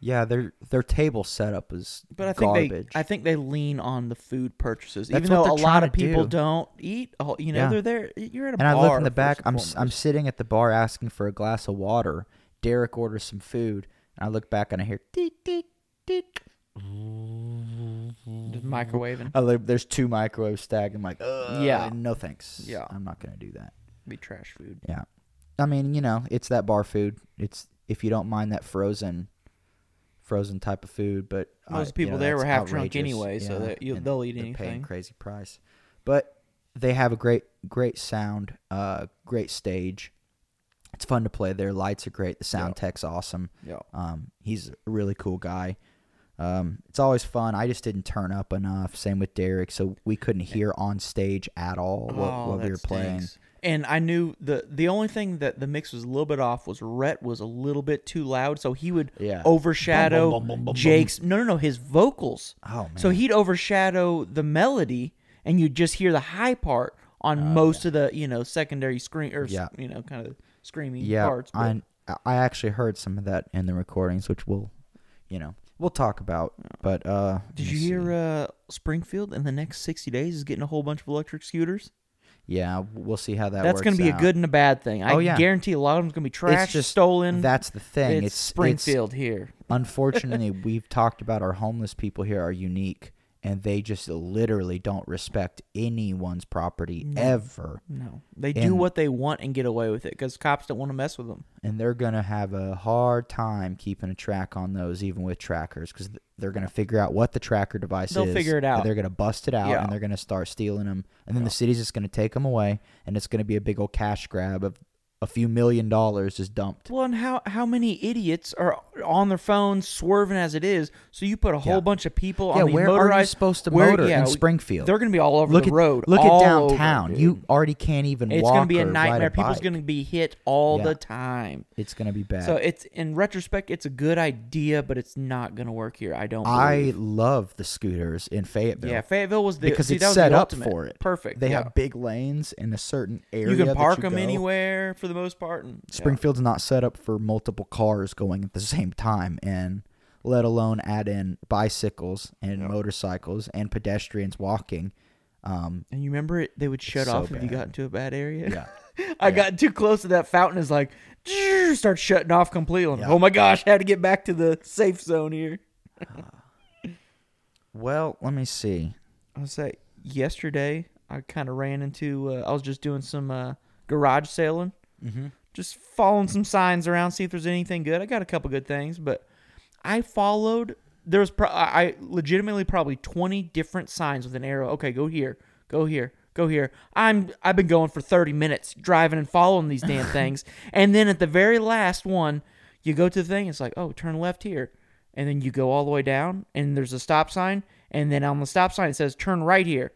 Yeah, their their table setup is But I think garbage. they, I think they lean on the food purchases, That's even what though a lot of people do. not eat. whole- You know, Yeah. they're there. You're at a bar. and I bar. look in the back. first I'm s- I'm foremost. sitting at the bar asking for a glass of water. Derek orders some food, and I look back and I hear tick tick tick. Just microwaving. I look, there's two microwaves stacked. I'm like, Ugh, Yeah. no thanks. Yeah. I'm not gonna do that. Be trash food. Yeah, I mean, you know, it's that bar food. It's if you don't mind that frozen, frozen type of food, but I- Most you people know, there were half drunk anyway, so that you- they'll eat they're Paying anything. crazy price, but they have a great great sound, uh, great stage. It's fun to play. Their lights are great. The sound Yeah. tech's awesome. Yeah. Um, he's a really cool guy. Um, it's always fun. I just didn't turn up enough. Same with Derek, so we couldn't hear on stage at all while, oh, we were playing. stinks. And I knew the the only thing that the mix was a little bit off was Rhett was a little bit too loud, so he would Yeah. overshadow bum, bum, bum, Jake's. No, no, no, his vocals. Oh man. So he'd overshadow the melody, and you'd just hear the high part on most of the you know secondary screen or Oh, Yeah. you know kind of screaming yeah, parts. I I actually heard some of that in the recordings, which we'll, you know, we'll talk about. But uh, Did you hear uh, Springfield in the next sixty days is getting a whole bunch of electric scooters? Yeah, we'll see how that. That's works going to be a good and a bad thing. I Oh, yeah. guarantee a lot of them's going to be trash, just- stolen. That's the thing. it's, It's, Springfield here. *laughs* Unfortunately, we've talked about our homeless people here are unique, and they just literally don't respect anyone's property No. ever, No, they do what they want and get away with it because cops don't want to mess with them. and they're gonna have a hard time keeping a track on those, even with trackers, because they're gonna figure out what the tracker device They'll is. figure it out. They're gonna bust it out, Yeah. and they're gonna start stealing them, and then Yeah. the city's just gonna take them away, and it's gonna be a big old cash grab of a few million dollars just dumped. Well, and how how many idiots are on their phones swerving as it is? So you put a whole Yeah. bunch of people yeah, on these where are you motorized. supposed to where- motor yeah, in Springfield? They're going to be all over look the at road. look at downtown. dude. you already can't even it's going to be a nightmare. a People's going to be hit all the time. It's gonna be bad. So it's in retrospect, it's a good idea, but it's not going to work here. I don't. I love the scooters in Fayetteville. yeah, Fayetteville was the because see, it's set the up for it. Perfect. They have big lanes in a certain area. you can park them anywhere for the most part. And, yeah. Springfield's not set up for multiple cars going at the *laughs* same time, and let alone add in bicycles and Yep. motorcycles and pedestrians walking. Um, And you remember it? They would shut so off if you got into a bad area. yeah, *laughs* I Yeah. got too close to that fountain. Is like, start shutting off completely. Yeah. Oh my gosh, I had to get back to the safe zone here. *laughs* well, let me see. I was say yesterday, I kind of ran into. Uh, I was just doing some uh, garage sailing, Mm-hmm. just following some signs around, see if there's anything good. I got a couple good things, but I followed. There was pro- I legitimately probably 20 different signs with an arrow. Okay, go here, go here, go here. I'm I've been going for 30 minutes driving and following these damn *laughs* things, and then at the very last one, you go to the thing. It's like, oh, turn left here, and then you go all the way down, and there's a stop sign, and then on the stop sign it says turn right here.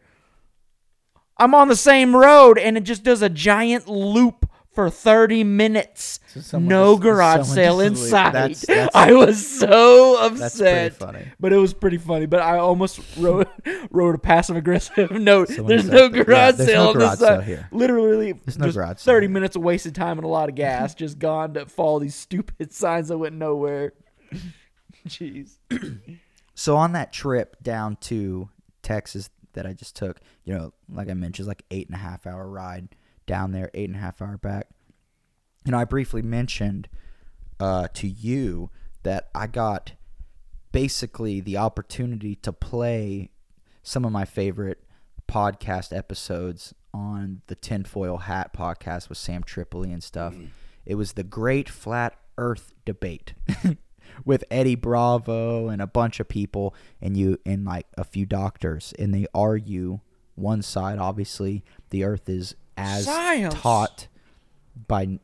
I'm on the same road, and it just does a giant loop for 30 minutes. So no garage sale inside. that's- *laughs* that's- I was so upset. But it was pretty funny. But I almost wrote *laughs* wrote a passive aggressive *laughs* note. Someone there's no that- yeah, garage there's sale no garage sale side. here. Literally, There's no garage sale. thirty minutes of wasted time and a lot of gas just gone to follow these stupid signs that went nowhere. Jeez. *clears throat* So on that trip down to Texas that I just took, you know, like I mentioned, it's like eight and a half hour ride down there, eight and a half hour back. You know, I briefly mentioned uh, to you that I got basically the opportunity to play some of my favorite podcast episodes on the Tinfoil Hat podcast with Sam Tripoli and stuff. It was the Great Flat Earth Debate *laughs* with Eddie Bravo and a bunch of people, and you and like a few doctors, and they argue one side, obviously, the Earth is as Science. taught by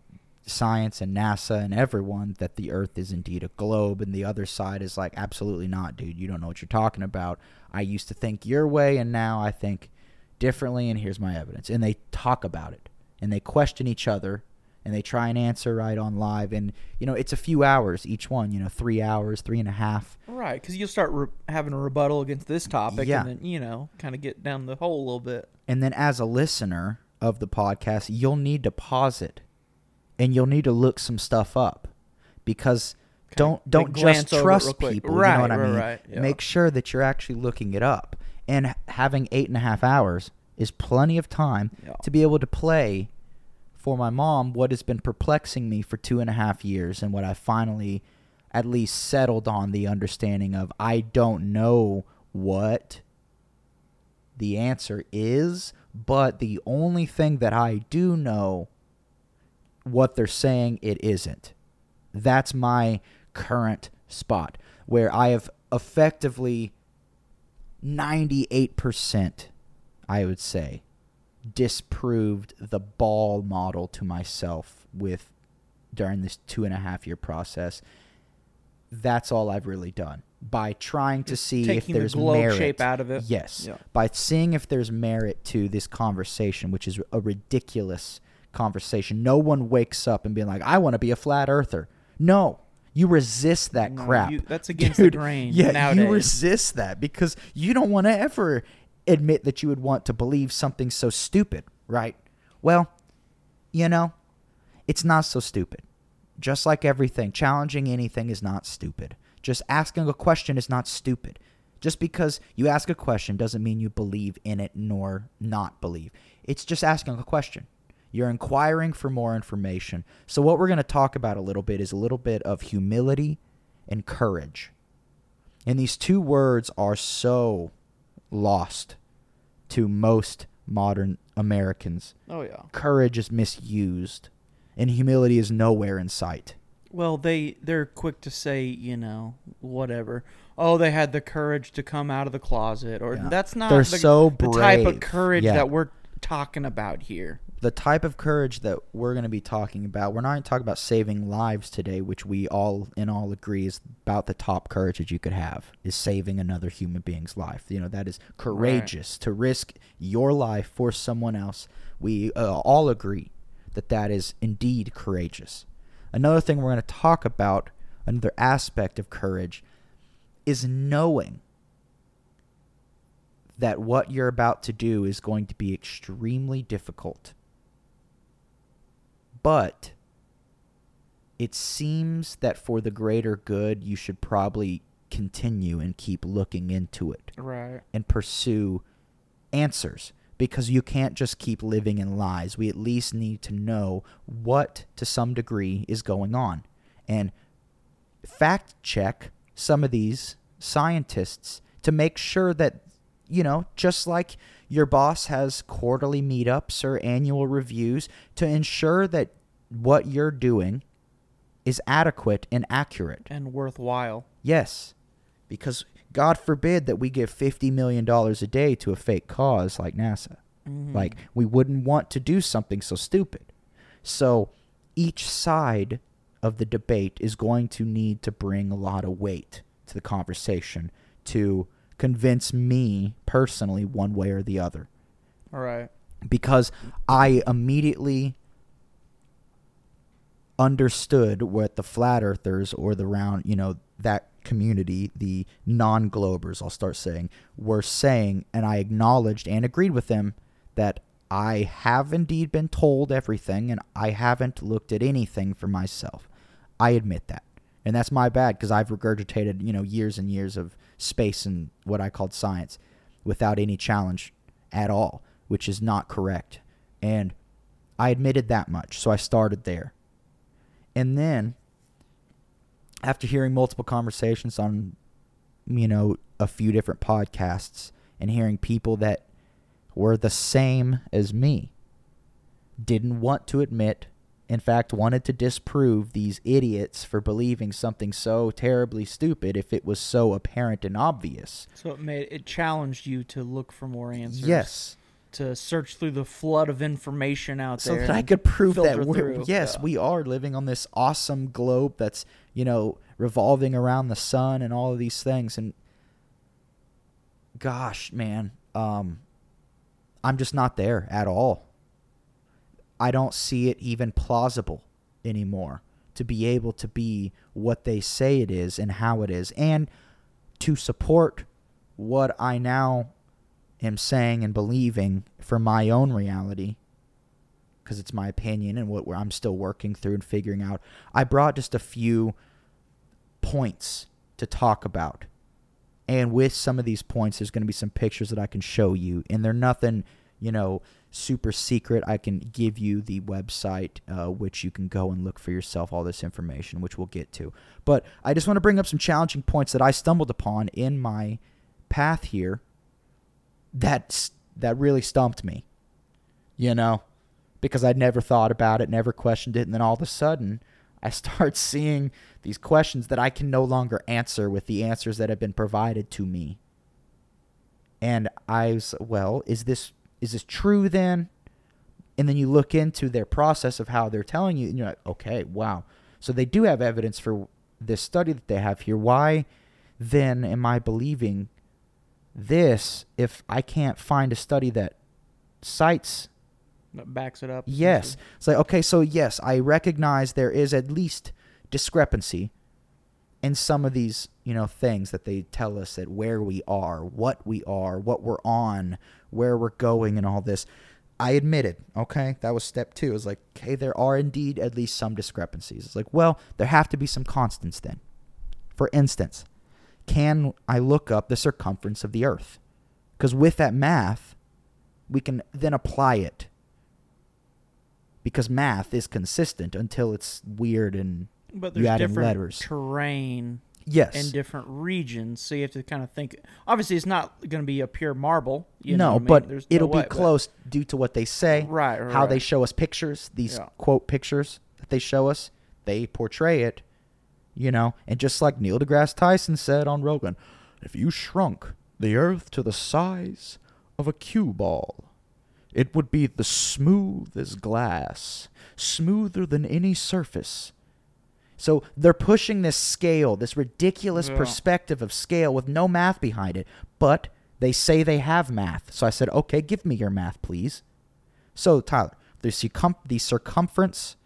science and NASA and everyone that the Earth is indeed a globe, and the other side is like, absolutely not, dude. You don't know what you're talking about. I used to think your way, and now I think differently, and here's my evidence. And they talk about it, and they question each other, and they try and answer right on live. And, you know, it's a few hours each one, you know, three hours, three and a half. Right, because you'll start re- having a rebuttal against this topic, Yeah. and then you know, kind of get down the hole a little bit. And then as a listener of the podcast, you'll need to pause it and you'll need to look some stuff up because don't don't glance just trust people. Right, you know what I mean? right, yeah. Make sure that you're actually looking it up. And having eight and a half hours is plenty of time Yeah. to be able to play for my mom what has been perplexing me for two and a half years and what I finally at least settled on the understanding of I don't know what the answer is, but the only thing that I do know what they're saying it isn't. That's my current spot where I have effectively 98%, I would say, disproved the ball model to myself with during this two and a half year process. That's all I've really done by trying to see if taking the there's globe merit. shape out of it. Yes, Yeah. by seeing if there's merit to this conversation, which is a ridiculous conversation. No one wakes up and being like, "I want to be a flat earther." No, you resist that No, crap. you- that's against Dude, the grain. Yeah, nowadays. you resist that because you don't want to ever admit that you would want to believe something so stupid, right? Well, you know, it's not so stupid. Just like everything, challenging anything is not stupid. Just asking a question is not stupid. Just because you ask a question doesn't mean you believe in it nor not believe. It's just asking a question. You're inquiring for more information. So, what we're going to talk about a little bit is a little bit of humility and courage. And these two words are so lost to most modern Americans. Oh yeah. Courage is misused, and humility is nowhere in sight. Well, they they're quick to say, you know, whatever. Oh, they had the courage to come out of the closet, or Yeah. that's not They're the, so the type of courage Yeah. that we're talking about here. the type of courage that we're going to be talking about, we're not going to talk about saving lives today, which we all in all agree is about the top courage that you could have is saving another human being's life. You know, that is courageous to risk your life for someone else. We uh, all agree that that is indeed courageous. Another thing we're going to talk about, another aspect of courage, is knowing that what you're about to do is going to be extremely difficult. But it seems that for the greater good, you should probably continue and keep looking into it Right. and pursue answers because you can't just keep living in lies. We at least need to know what, to some degree, is going on and fact check some of these scientists to make sure that, you know, just like your boss has quarterly meetups or annual reviews to ensure that what you're doing is adequate and accurate. And worthwhile. Yes, because God forbid that we give $50 million a day to a fake cause like NASA. Mhm. Like, we wouldn't want to do something so stupid. So, each side of the debate is going to need to bring a lot of weight to the conversation to convince me personally one way or the other. All right. Because I immediately understood what the flat earthers or the round, you know, that community, the non globers, I'll start saying, were saying, and I acknowledged and agreed with them that I have indeed been told everything and I haven't looked at anything for myself. I admit that. And that's my bad because I've regurgitated, you know, years and years of space and what I called science without any challenge at all, which is not correct. And I admitted that much. So I started there. And then after hearing multiple conversations on you know a few different podcasts and hearing people that were the same as me didn't want to admit in fact wanted to disprove these idiots for believing something so terribly stupid if it was so apparent and obvious So it made it challenged you to look for more answers. yes To search through the flood of information out so there. So that I could prove that we're yes, Yeah. we are living on this awesome globe that's you know revolving around the sun and all of these things. And gosh, man, um, I'm just not there at all. I don't see it even plausible anymore to be able to be what they say it is and how it is, and to support what I now am saying and believing for my own reality because it's my opinion and what I'm still working through and figuring out. I brought just a few points to talk about. And with some of these points, there's going to be some pictures that I can show you. And they're nothing, you know, super secret. I can give you the website, uh, which you can go and look for yourself all this information, which we'll get to. But I just want to bring up some challenging points that I stumbled upon in my path here that, that really stumped me. You know? Because I'd never thought about it, never questioned it, and then all of a sudden I start *laughs* seeing these questions that I can no longer answer with the answers that have been provided to me. And I was, well, is this is this true then? And then you look into their process of how they're telling you, and you're like, okay, wow. So they do have evidence for this study that they have here. Why then am I believing this if I can't find a study that cites backs it up. Yes. It's like, okay, so yes, I recognize there is at least discrepancy in some of these, you know, things that they tell us that where we are, what we are, what we're on, where we're going, and all this. I admitted, okay, that was step two. It was like, okay, there are indeed at least some discrepancies. It's like, well, there have to be some constants then. For instance, can I look up the circumference of the Earth? Because with that math, we can then apply it because math is consistent until it's weird and But You there's add in different letters. terrain yes in different regions, so you have to kind of think. Obviously, it's not going to be a pure marble. You know no what I mean? but There's it'll no be way, but- close due to what they say Right, right, how they show us pictures these Yeah. quote pictures that they show us they portray it you know and just like neil degrasse tyson said on rogan if you shrunk the earth to the size of a cue ball it would be the smooth as glass smoother than any surface so they're pushing this scale, this ridiculous Yeah. perspective of scale with no math behind it, but they say they have math. So I said, okay, give me your math, please. So, Tyler, the, circum- the circumference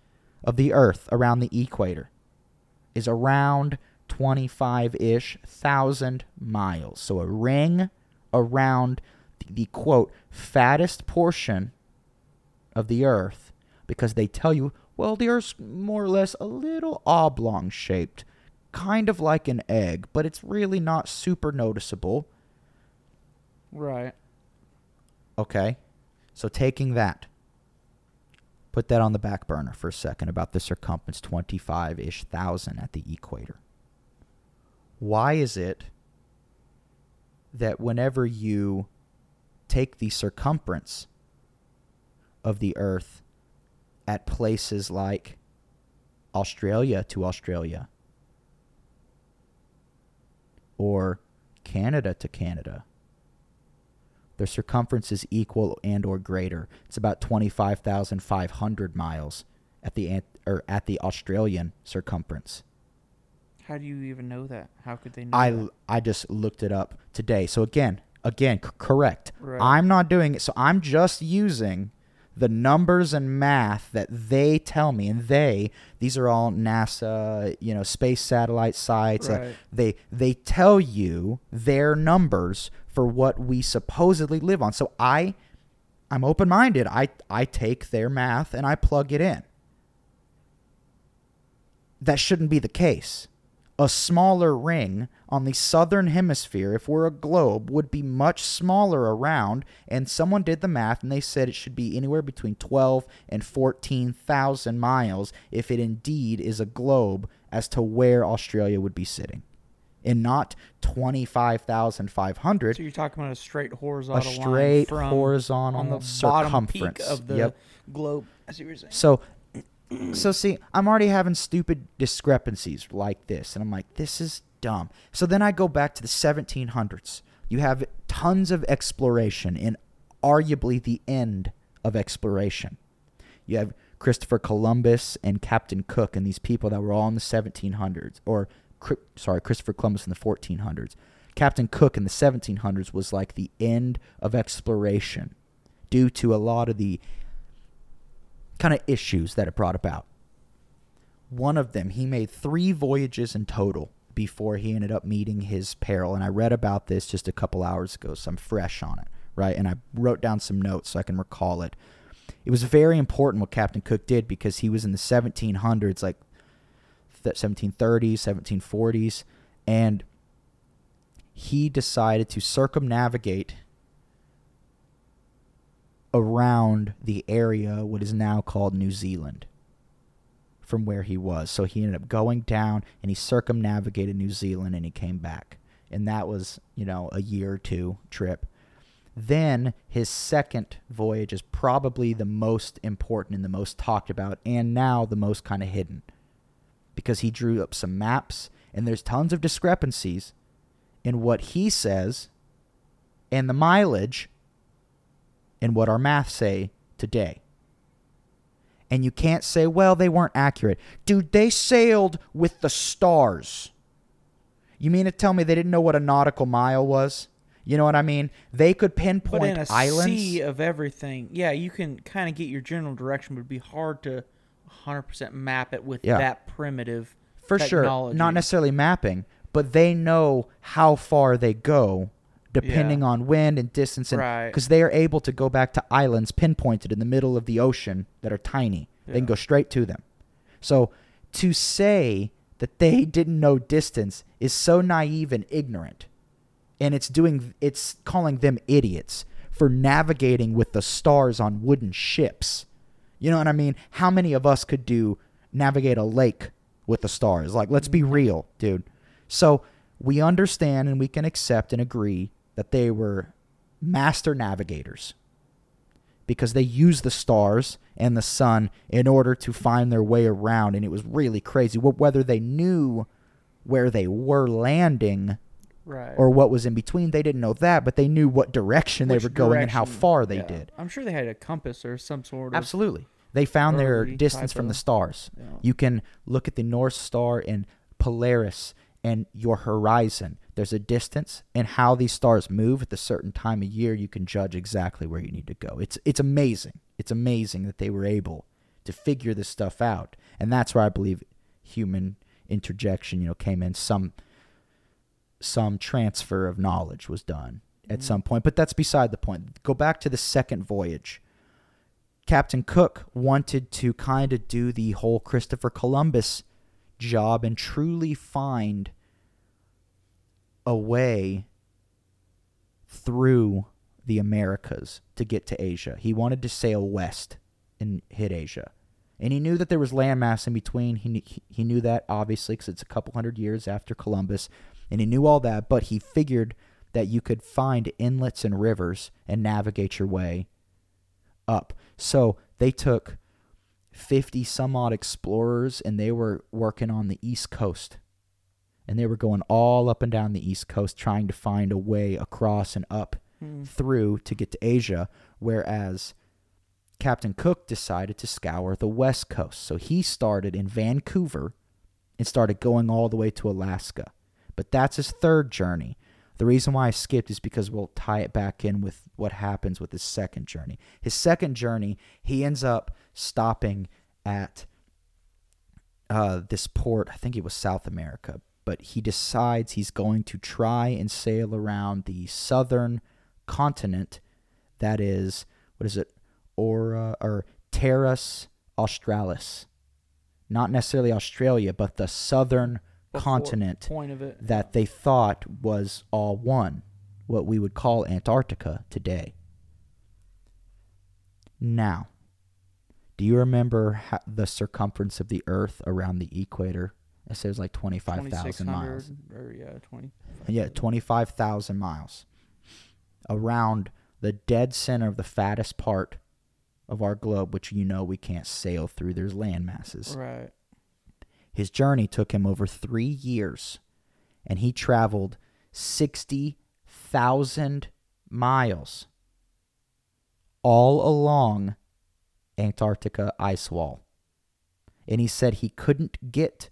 of the Earth around the equator is around 25 ish thousand miles. So a ring around the, quote, fattest portion of the Earth because they tell you, well, the Earth's more or less a little oblong shaped, kind of like an egg, but it's really not super noticeable. Right. Okay. So taking that, put that on the back burner for a second about the circumference 25 ish thousand at the equator. Why is it that whenever you take the circumference of the Earth at places like Australia to Australia or Canada to Canada, their circumference is equal and or greater. It's about 25,500 miles at the or at the Australian circumference. How do you even know that? How could they know? I that? I just looked it up today. So again, again c- correct. Right. I'm not doing it. So I'm just using the numbers and math that they tell me and they these are all NASA, you know, space satellite sites. uh, they they tell you their numbers for what we supposedly live on. So I I'm open-minded. I I take their math and I plug it in. That shouldn't be the case. A smaller ring on the southern hemisphere, if we're a globe, would be much smaller around. And someone did the math and they said it should be anywhere between 12 and 14,000 miles if it indeed is a globe as to where Australia would be sitting. And not 25,500 So you're talking about a straight horizontal line straight from horizontal on the bottom peak circumference of the Yep. globe. I you're saying. So, so see, I'm already having stupid discrepancies like this, and I'm like, this is dumb. So then I go back to the 1700s. You have tons of exploration, and arguably the end of exploration. You have Christopher Columbus and Captain Cook, and these people that were all in the 1700s, or sorry, Christopher Columbus in the 1400s. Captain Cook in the 1700s was like the end of exploration due to a lot of the kind of issues that it brought about. One of them, he made three voyages in total before he ended up meeting his peril. And I read about this just a couple hours ago, so I'm fresh on it, right? And I wrote down some notes so I can recall it. It was very important what Captain Cook did because he was in the 1700s, like the 1730s, 1740s, and he decided to circumnavigate around the area what is now called New Zealand from where he was. So he ended up going down and he circumnavigated New Zealand and he came back. And that was, you know, a year or two trip. Then his second voyage is probably the most important and the most talked about and now the most kind of hidden because he drew up some maps and there's tons of discrepancies in what he says and the mileage and what our math say today. And you can't say, well, they weren't accurate. Dude, they sailed with the stars. You mean to tell me they didn't know what a nautical mile was? You know what I mean? They could But pinpoint in a islands. sea of everything, yeah, you can kind of get your general direction, but it'd be hard to 100% map it with Yeah. that primitive. for sure not necessarily mapping but they know how far they go depending Yeah. on wind and distance and Right. because they are able to go back to islands pinpointed in the middle of the ocean that are tiny. They can go straight to them. So to say that they *laughs* didn't know distance is so naive and ignorant. And it's doing it's calling them idiots for navigating with the stars on wooden ships. You know what i mean? How many of us could do navigate a lake with the stars? Like let's be mm-hmm. real dude. So we understand and we can accept and agree that they were master navigators because they used the stars and the sun in order to find their way around and it was really crazy Wh- whether they knew where they were landing Right. or what was in between. They didn't know that, but they knew what direction Which they were going and how far they yeah. did. I'm sure they had a compass or some sort of. Absolutely. They found their distance from the stars. Yeah. You can look at the North Star and Polaris and your horizon. There's a distance and how these stars move at a certain time of year. You can judge exactly where you need to go. It's it's amazing. It's amazing that they were able to figure this stuff out, and that's where I believe human interjection, you know, came in. Some some transfer of knowledge was done at Mhm. some point, but that's beside the point. Go back to the second voyage. Captain Cook wanted to kind of do the whole Christopher Columbus job and truly find a way through the Americas to get to Asia. He wanted to sail west and hit Asia. And he knew that there was landmass in between. He he knew that obviously because it's a couple hundred years after Columbus, and he knew all that. But he figured that you could find inlets and rivers and navigate your way up. So they took 50 some odd explorers and they were working on the East Coast. And they were going all up and down the East Coast trying to find a way across and up Hmm. through to get to Asia, whereas Captain Cook decided to scour the West Coast. So he started in Vancouver and started going all the way to Alaska. But that's his third journey. The reason why I skipped is because we'll tie it back in with what happens with his second journey. His second journey, he ends up stopping at uh, this port. I think it was South America, but he decides he's going to try and sail around the southern continent. That is, what is it? Or or Terras Australis. Not necessarily Australia, but the southern Before- continent Point of it. that they thought was all one, what we would call Antarctica today. Now, do you remember the circumference of the Earth around the equator? It says like 25,000 miles. or yeah, 20. Yeah, 25,000 miles. Around the dead center of the fattest part of our globe, which you know we can't sail through. There's land masses. Right. His journey took him over three years, and he traveled 60,000 miles all along Antarctica ice wall. And he said he couldn't get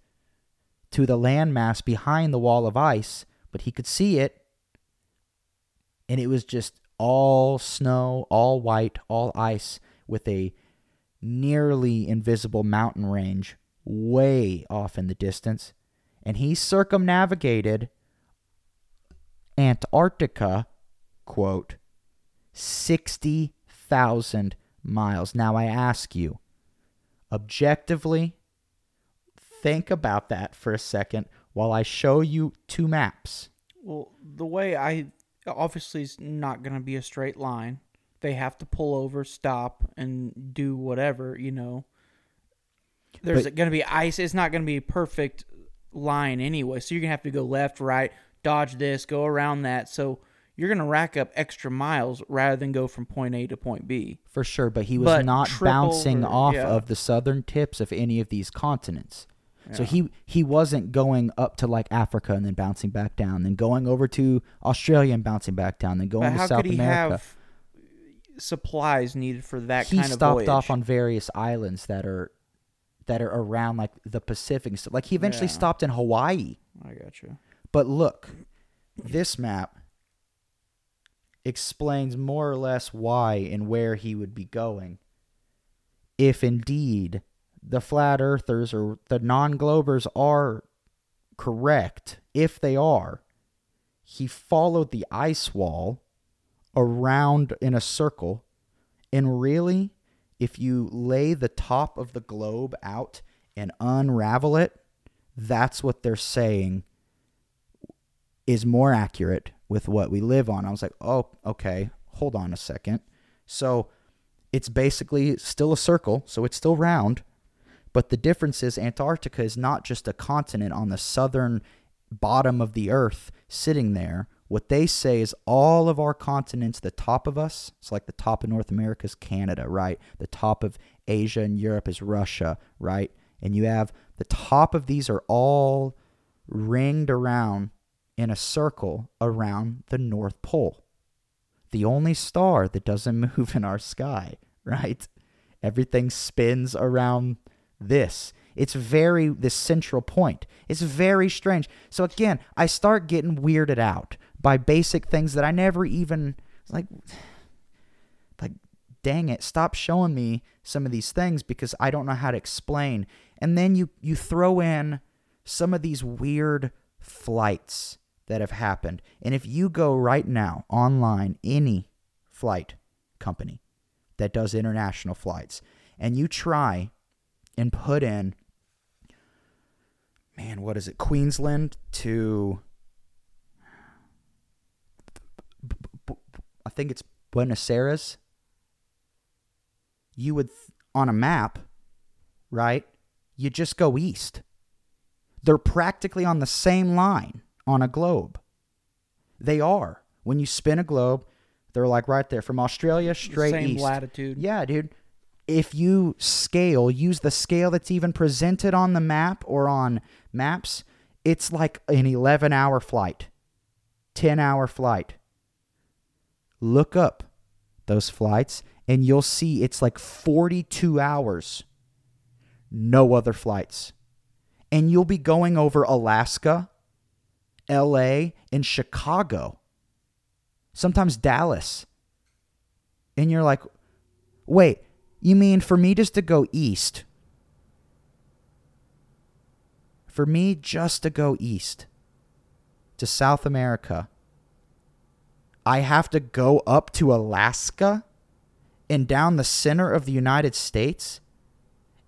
to the landmass behind the wall of ice, but he could see it. And it was just all snow, all white, all ice, with a nearly invisible mountain range way off in the distance. And he circumnavigated Antarctica, quote, 60,000 miles. Now I ask you, objectively, think about that for a second while I show you two maps. Well, the way I obviously is not going to be a straight line. They have to pull over, stop, and do whatever. You know, there's going to be ice. It's not going to be a perfect line anyway. So you're going to have to go left, right, dodge this, go around that. So you're going to rack up extra miles rather than go from point A to point B. For sure, but he was But not bouncing or- off yeah. of the southern tips of any of these continents. So he he wasn't going up to like Africa and then bouncing back down, then going over to Australia and bouncing back down, then going But to how South America. have supplies needed for that he kind of stopped voyage? off on various islands that are that are around like the Pacific. So, like he eventually Yeah. stopped in Hawaii. I got you. But look, this map explains more or less why and where he would be going. If indeed the flat earthers or the non globers are correct, if they are, he followed the ice wall around in a circle. And really, if you lay the top of the globe out and unravel it, that's what they're saying is more accurate with what we live on. I was like, oh, okay, hold on a second. So it's basically still a circle, so it's still round, but the difference is Antarctica is not just a continent on the southern bottom of the earth sitting there. What they say is all of our continents, the top of us, it's like the top of North America is Canada, right? The top of Asia and Europe is Russia, right? And you have the top of these are all ringed around in a circle around the North Pole. The only star that doesn't *laughs* move in our sky, right? Everything spins around this. It's very this central point. It's very strange. So again, I start getting weirded out by basic things that I never even like like dang it, stop showing me some of these things because I don't know how to explain. And then you you throw in some of these weird flights that have happened. And if you go right now online, any flight company that does international flights, and you try and put in, man, what is it, Queensland to, I think it's Buenos Aires, you would, on a map, right, you just go east. They're practically on the same line on a globe. They are. When you spin a globe, they're like right there from Australia straight Same east. latitude. Yeah, dude. If you scale, use the scale that's even presented on the map or on maps, it's like an 11 hour flight, 10 hour flight. Look up those flights and you'll see it's like 42 hours. No other flights. And you'll be going over Alaska, LA, and Chicago, sometimes Dallas. And you're like, wait, you mean for me just to go east? For me just to go east to South America, I have to go up to Alaska and down the center of the United States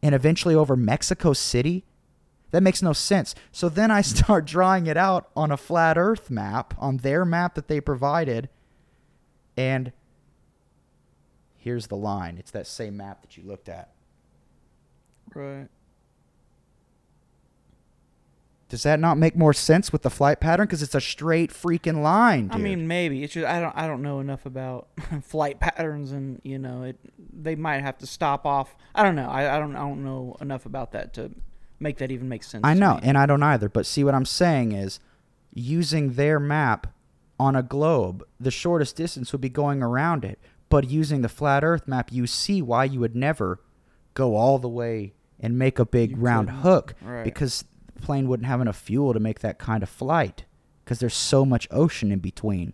and eventually over Mexico City that makes no sense. So then I *laughs* start drawing it out on a flat earth map, on their map that they provided. And here's the line it's that same map that you looked at. Right. Does that not make more sense with the flight pattern? Because it's a straight freaking line, dude. I mean, maybe it's just I don't I don't know enough about *laughs* flight patterns, and you know, it they might have to stop off. I don't know. I, I don't I don't know enough about that to make that even make sense. I know, and I don't either. But see, what I'm saying is, using their map on a globe, the shortest distance would be going around it. But using the flat Earth map, you see why you would never go all the way and make a big You round couldn't. hook Right. because the plane wouldn't have enough fuel to make that kind of flight because there's so much ocean in between.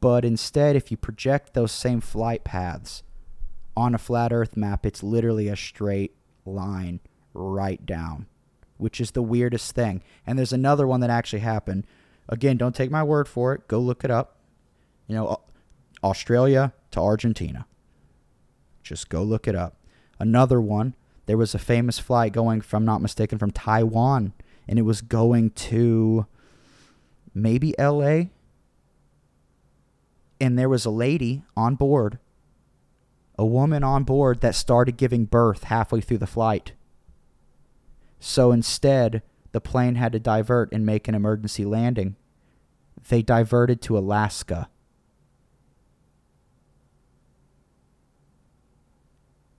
But instead, if you project those same flight paths on a flat Earth map, it's literally a straight line right down, which is the weirdest thing. And there's another one that actually happened. Again, don't take my word for it. Go look it up. You know, Australia to Argentina. Just go look it up. Another one, there was a famous flight going, if I'm not mistaken, from Taiwan, and it was going to maybe LA. And there was a lady on board, a woman on board that started giving birth halfway through the flight. So instead, the plane had to divert and make an emergency landing. They diverted to Alaska.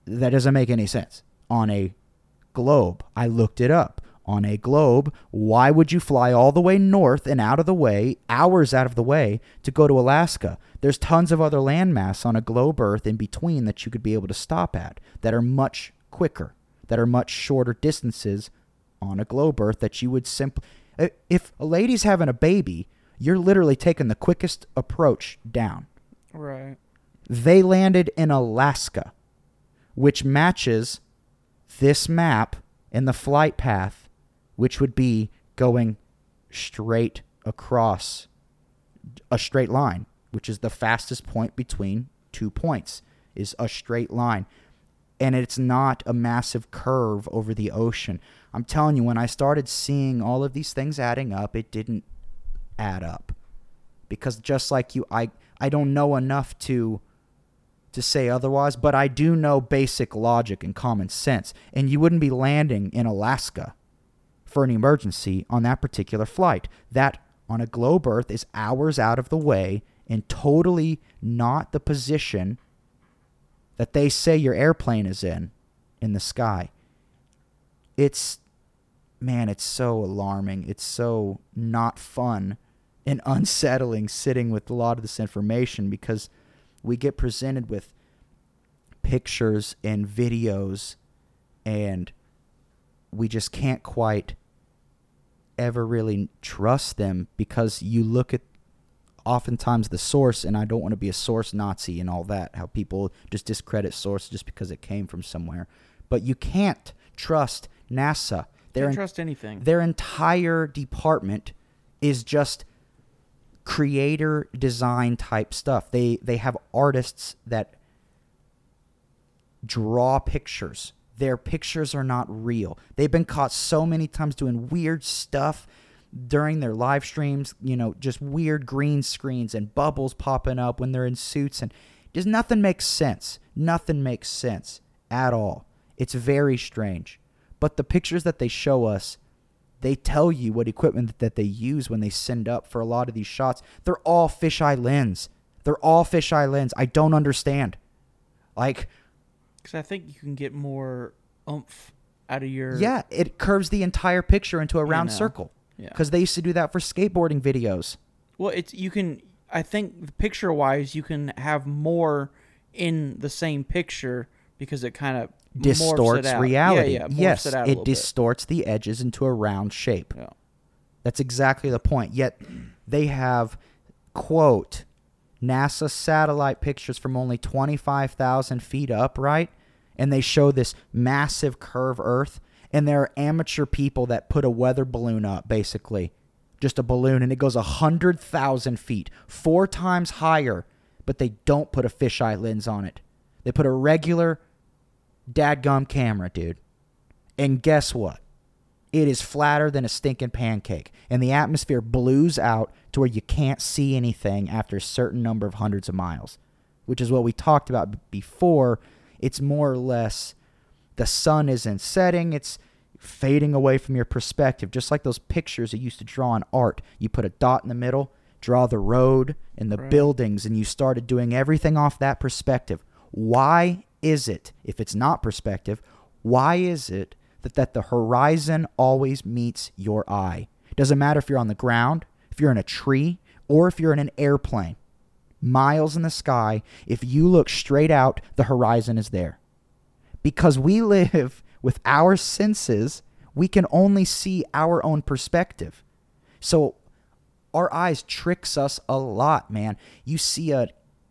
That doesn't make any sense. On a globe, I looked it up. On a globe, why would you fly all the way north and out of the way, hours out of the way, to go to Alaska? There's tons of other landmass on a globe Earth in between that you could be able to stop at that are much quicker, that are much shorter distances on a globe Earth that you would simply. Uh, if a lady's having a baby, You're literally taking the quickest approach down. Right. They landed in Alaska, which matches this map and the flight path, which would be going straight across a straight line, which is the fastest point between two points, is a straight line. And it's not a massive curve over the ocean. I'm telling you, when I started seeing all of these things adding up, it didn't add up. Because just like you, I, I don't know enough to to say otherwise, but I do know basic logic and common sense. And you wouldn't be landing in Alaska for an emergency on that particular flight. That on a globe Earth is hours out of the way and totally not the position that they say your airplane is in in the sky. It's man, it's so alarming. It's so not fun and *laughs* unsettling sitting with a lot of this information because we get presented with pictures and videos and we just can't quite ever really trust them because you look at oftentimes the source and I don't want to be a source Nazi and all that how people just discredit source just because it came from somewhere. But you can't trust NASA. Their can't trust anything. their entire department is just creator design type stuff. They they have artists that draw pictures. Their pictures are not real. They've been caught so many times doing weird stuff during their live streams, you know, just weird green screens and bubbles popping up when they're in suits and just nothing makes sense. Nothing makes sense at all. It's very strange. But the pictures that they show us they tell you what equipment that they use when they send up for a lot of these shots. They're all fisheye lens. They're all fisheye lens. I don't understand. Like, because I think you can get more oomph out of your. Yeah, it curves the entire picture into a round you know, circle. Yeah. Because they used to do that for skateboarding videos. Well, it's you can. I think picture wise, you can have more in the same picture because it kind of distorts reality. Yeah, yeah, yes, it, it distorts bit. the edges into a round shape. Yeah. That's exactly the point. Yet they have quote NASA satellite pictures from only 25,000 feet up, right? And they show this massive curve Earth. And there are amateur people that put a weather balloon up, basically. Just a balloon, and it goes 100,000 feet, four times higher, but they don't put a fisheye lens on it. They put a regular dadgum camera, dude. And guess what? It is flatter than a stinking pancake. And the atmosphere blues out to where you can't see anything after a certain number of hundreds of miles, which is what we talked about before. It's more or less the sun isn't setting, it's fading away from your perspective, just like those pictures you used to draw in art. You put a dot in the middle, draw the road and the right. buildings, and you started doing everything off that perspective. Why is it, if it's not perspective, why is it that, that the horizon always meets your eye? Doesn't matter if you're on the ground, if you're in a tree, or if you're in an airplane. Miles in the sky, if you look straight out, the horizon is there. Because we live *laughs* with our senses, we can only see our own perspective. So our eyes tricks us a lot, man. You see a,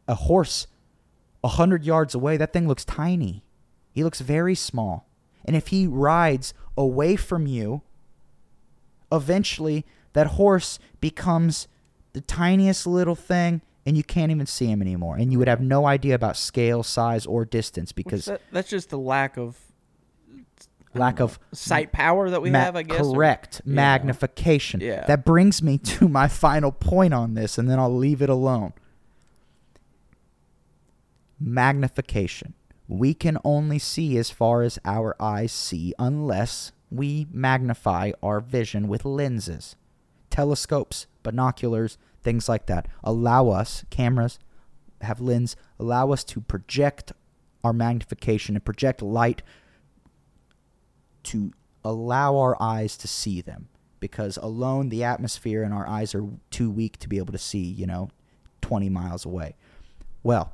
a horse a hundred yards away, that thing looks tiny. He looks very small. And if he rides away from you, eventually that horse becomes the tiniest little thing and you can't even see him anymore. And you would have no idea about scale, size, or distance because that, that's just the lack of lack of sight power that we ma- have, I guess. Correct. Or, Magnification. Yeah. That brings me *laughs* to my final point on this, and then I'll leave it alone magnification. We can only see as far as our eyes see unless we magnify our vision with lenses. Telescopes, binoculars, things like that allow us, cameras have lens, allow us to project our magnification and project light to allow our eyes to see them because alone the atmosphere and our eyes are too weak to be able to see, you know, 20 miles away. Well,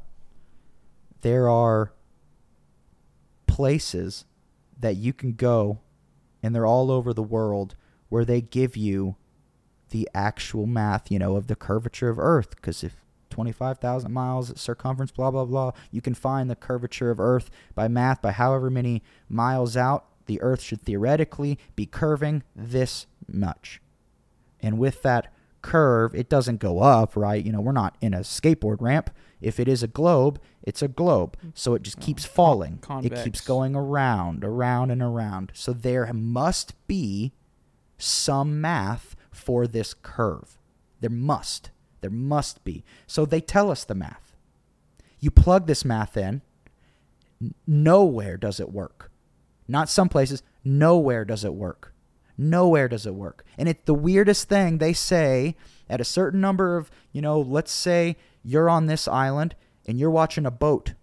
there are places that you can go and they're all over the world where they give you the actual math, you know, of the curvature of Earth. Because if 25,000 miles circumference, blah, blah, blah, you can find the curvature of Earth by math by however many miles out the Earth should theoretically be curving this much. And with that curve, it doesn't go up, right? You know, we're not in a skateboard ramp. If it is a globe, it's a globe. Mm. So it just keeps falling. convex. It keeps going around, around, and around. So there must be some math for this curve. There must. There must be. So they tell us the math. You plug this math in, nowhere does it work. Not some places, nowhere does it work. Nowhere does it work. And it's the weirdest thing they say at a certain number of, you know, let's say you're on this island and you're watching a boat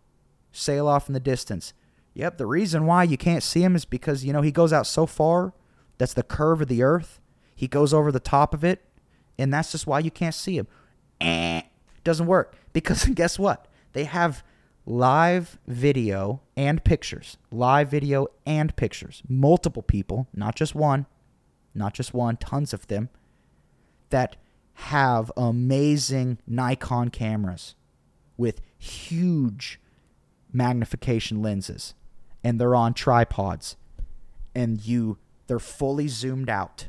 sail off in the distance. Yep, the reason why you can't see him is because, you know, he goes out so far. That's the curve of the earth. He goes over the top of it, and that's just why you can't see him. Eh, doesn't work *laughs* because guess what? They have live video and pictures. Live video and pictures. Multiple people, not just one, not just one, tons of them that have amazing Nikon cameras with huge magnification lenses and they're on tripods and you they're fully zoomed out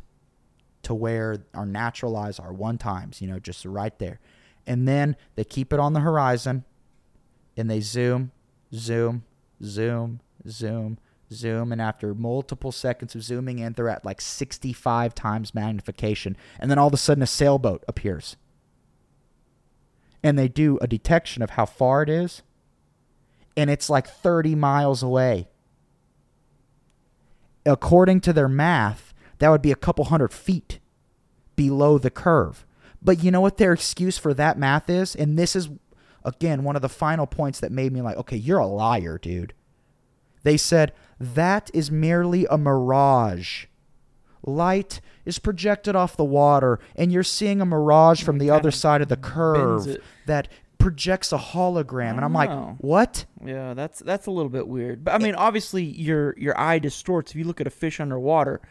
to where our natural eyes are one times, you know, just right there. And then they keep it on the horizon and they zoom, zoom, zoom, zoom, zoom. And after multiple seconds of zooming in, they're at like 65 times magnification. And then all of a sudden, a sailboat appears. And they do a detection of how far it is. And it's like 30 miles away. According to their math, that would be a couple hundred feet below the curve. But you know what their excuse for that math is? And this is, again, one of the final points that made me like, okay, you're a liar, dude. They said, that is merely a mirage. Light is projected off the water, and you're seeing a mirage from the Kinda other side of the curve it. that projects a hologram. And I'm like, Oh. what? Yeah, that's that's a little bit weird. But I mean, obviously your your eye distorts if you look at a fish underwater.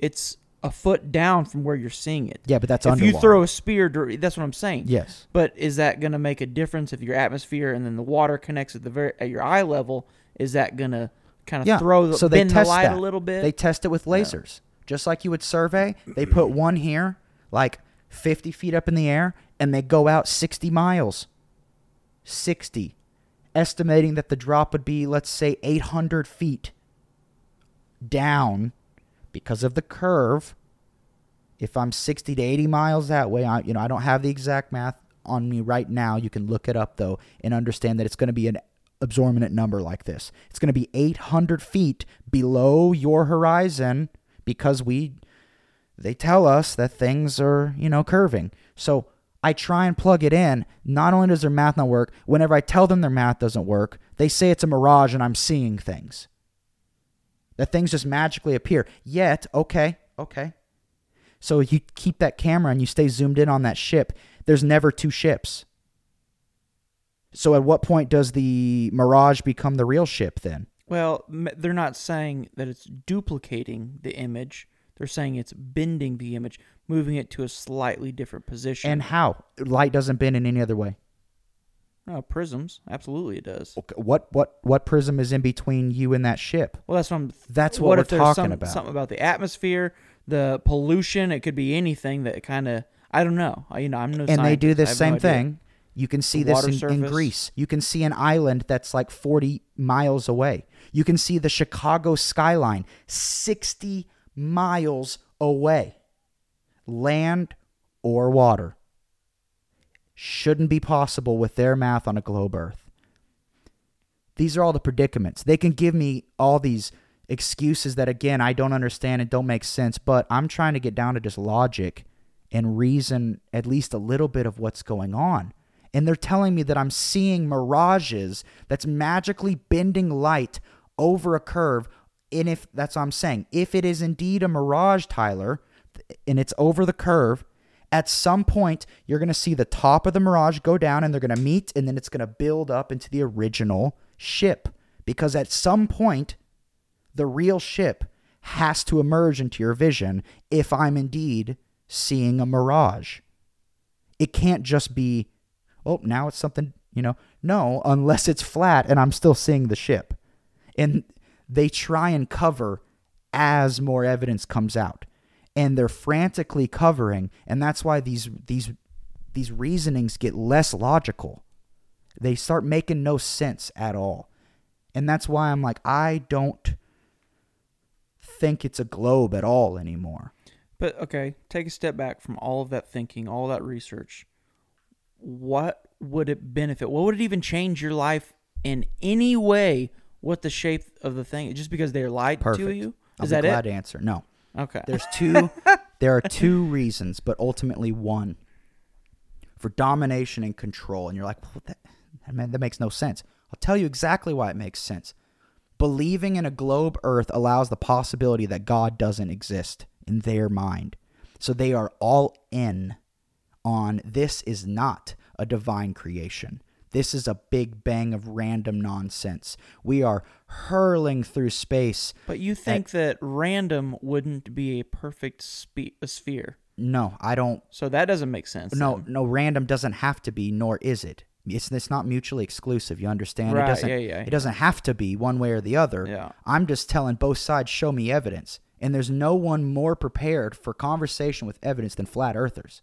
It's a foot down from where you're seeing it. Yeah, but that's if underwater. you throw a spear, that's what I'm saying. Yes. But is that going to make a difference if your atmosphere and then the water connects at the very at your eye level? Is that going to kind of Yeah. throw the so they bend the test light that. a little bit? They test it with lasers, just like you would survey. They put one here, like 50 feet up in the air, and they go out 60 miles. 60, estimating that the drop would be, let's say, 800 feet down because of the curve. If I'm 60 to 80 miles that way, I, you know, I don't have the exact math on me right now. You can look it up though and understand that it's going to be an absorbent number like this. It's going to be 800 feet below your horizon because we they tell us that things are, you know, curving. So I try and plug it in. Not only does their math not work, whenever I tell them their math doesn't work, they say it's a mirage and I'm seeing things. That things just magically appear. Yet, okay, okay. So you keep that camera and you stay zoomed in on that ship. There's never two ships. So at what point does the mirage become the real ship then? well, they're not saying that it's duplicating the image. They're saying it's bending the image, moving it to a slightly different position. And how? Light doesn't bend in any other way. oh, prisms, absolutely it does. Okay, What what what prism is in between you and that ship? Well, that's what I'm. That's what, what we're talking some, about. something about the atmosphere, the pollution? It could be anything that kind of. I don't know. I- You know, I'm no. and they do scientist. This have no same idea. thing. You can see The this in, in. Greece. You can see an island that's like 40 miles away. You can see the Chicago skyline 60 miles away. Land or water. Shouldn't be possible with their math on a globe Earth. These are all the predicaments. They can give me all these excuses that, again, I don't understand and don't make sense, but I'm trying to get down to just logic and reason at least a little bit of what's going on. And they're telling me that I'm seeing mirages that's magically bending light over a curve. And if that's what I'm saying, if it is indeed a mirage, Tyler, and it's over the curve, at some point you're going to see the top of the mirage go down and they're going to meet and then it's going to build up into the original ship. Because at some point, the real ship has to emerge into your vision if I'm indeed seeing a mirage. It can't just be, oh, now it's something, you know. No, unless it's flat and I'm still seeing the ship. And they try and cover as more evidence comes out. And they're frantically covering, and that's why these these these reasonings get less logical. They start making no sense at all. And that's why I'm like, I don't think it's a globe at all anymore. But okay, take a step back from all of that thinking, all that research. What would it benefit? What would it even change your life in any way? What the shape of the thing? Just because they're lied Perfect. to you? I'll Is be that glad it? to answer. No. Okay. There's two *laughs* there are two reasons, but ultimately one. For domination and control. And you're like, well, that, that, man, that makes no sense. I'll tell you exactly why it makes sense. Believing in a globe earth allows the possibility that God doesn't exist in their mind. So they are all in on this is not a divine creation. This is a big bang of random nonsense. We are hurling through space. But you think that random wouldn't be a perfect spe- a sphere. No, I don't So that doesn't make sense. No, then. no, random doesn't have to be, nor is it. It's it's not mutually exclusive. You understand? Right, It doesn't. yeah, yeah, It doesn't have to be one way or the other. Yeah. I'm just telling both sides. Show me evidence. And there's no one more prepared for conversation with evidence than flat earthers,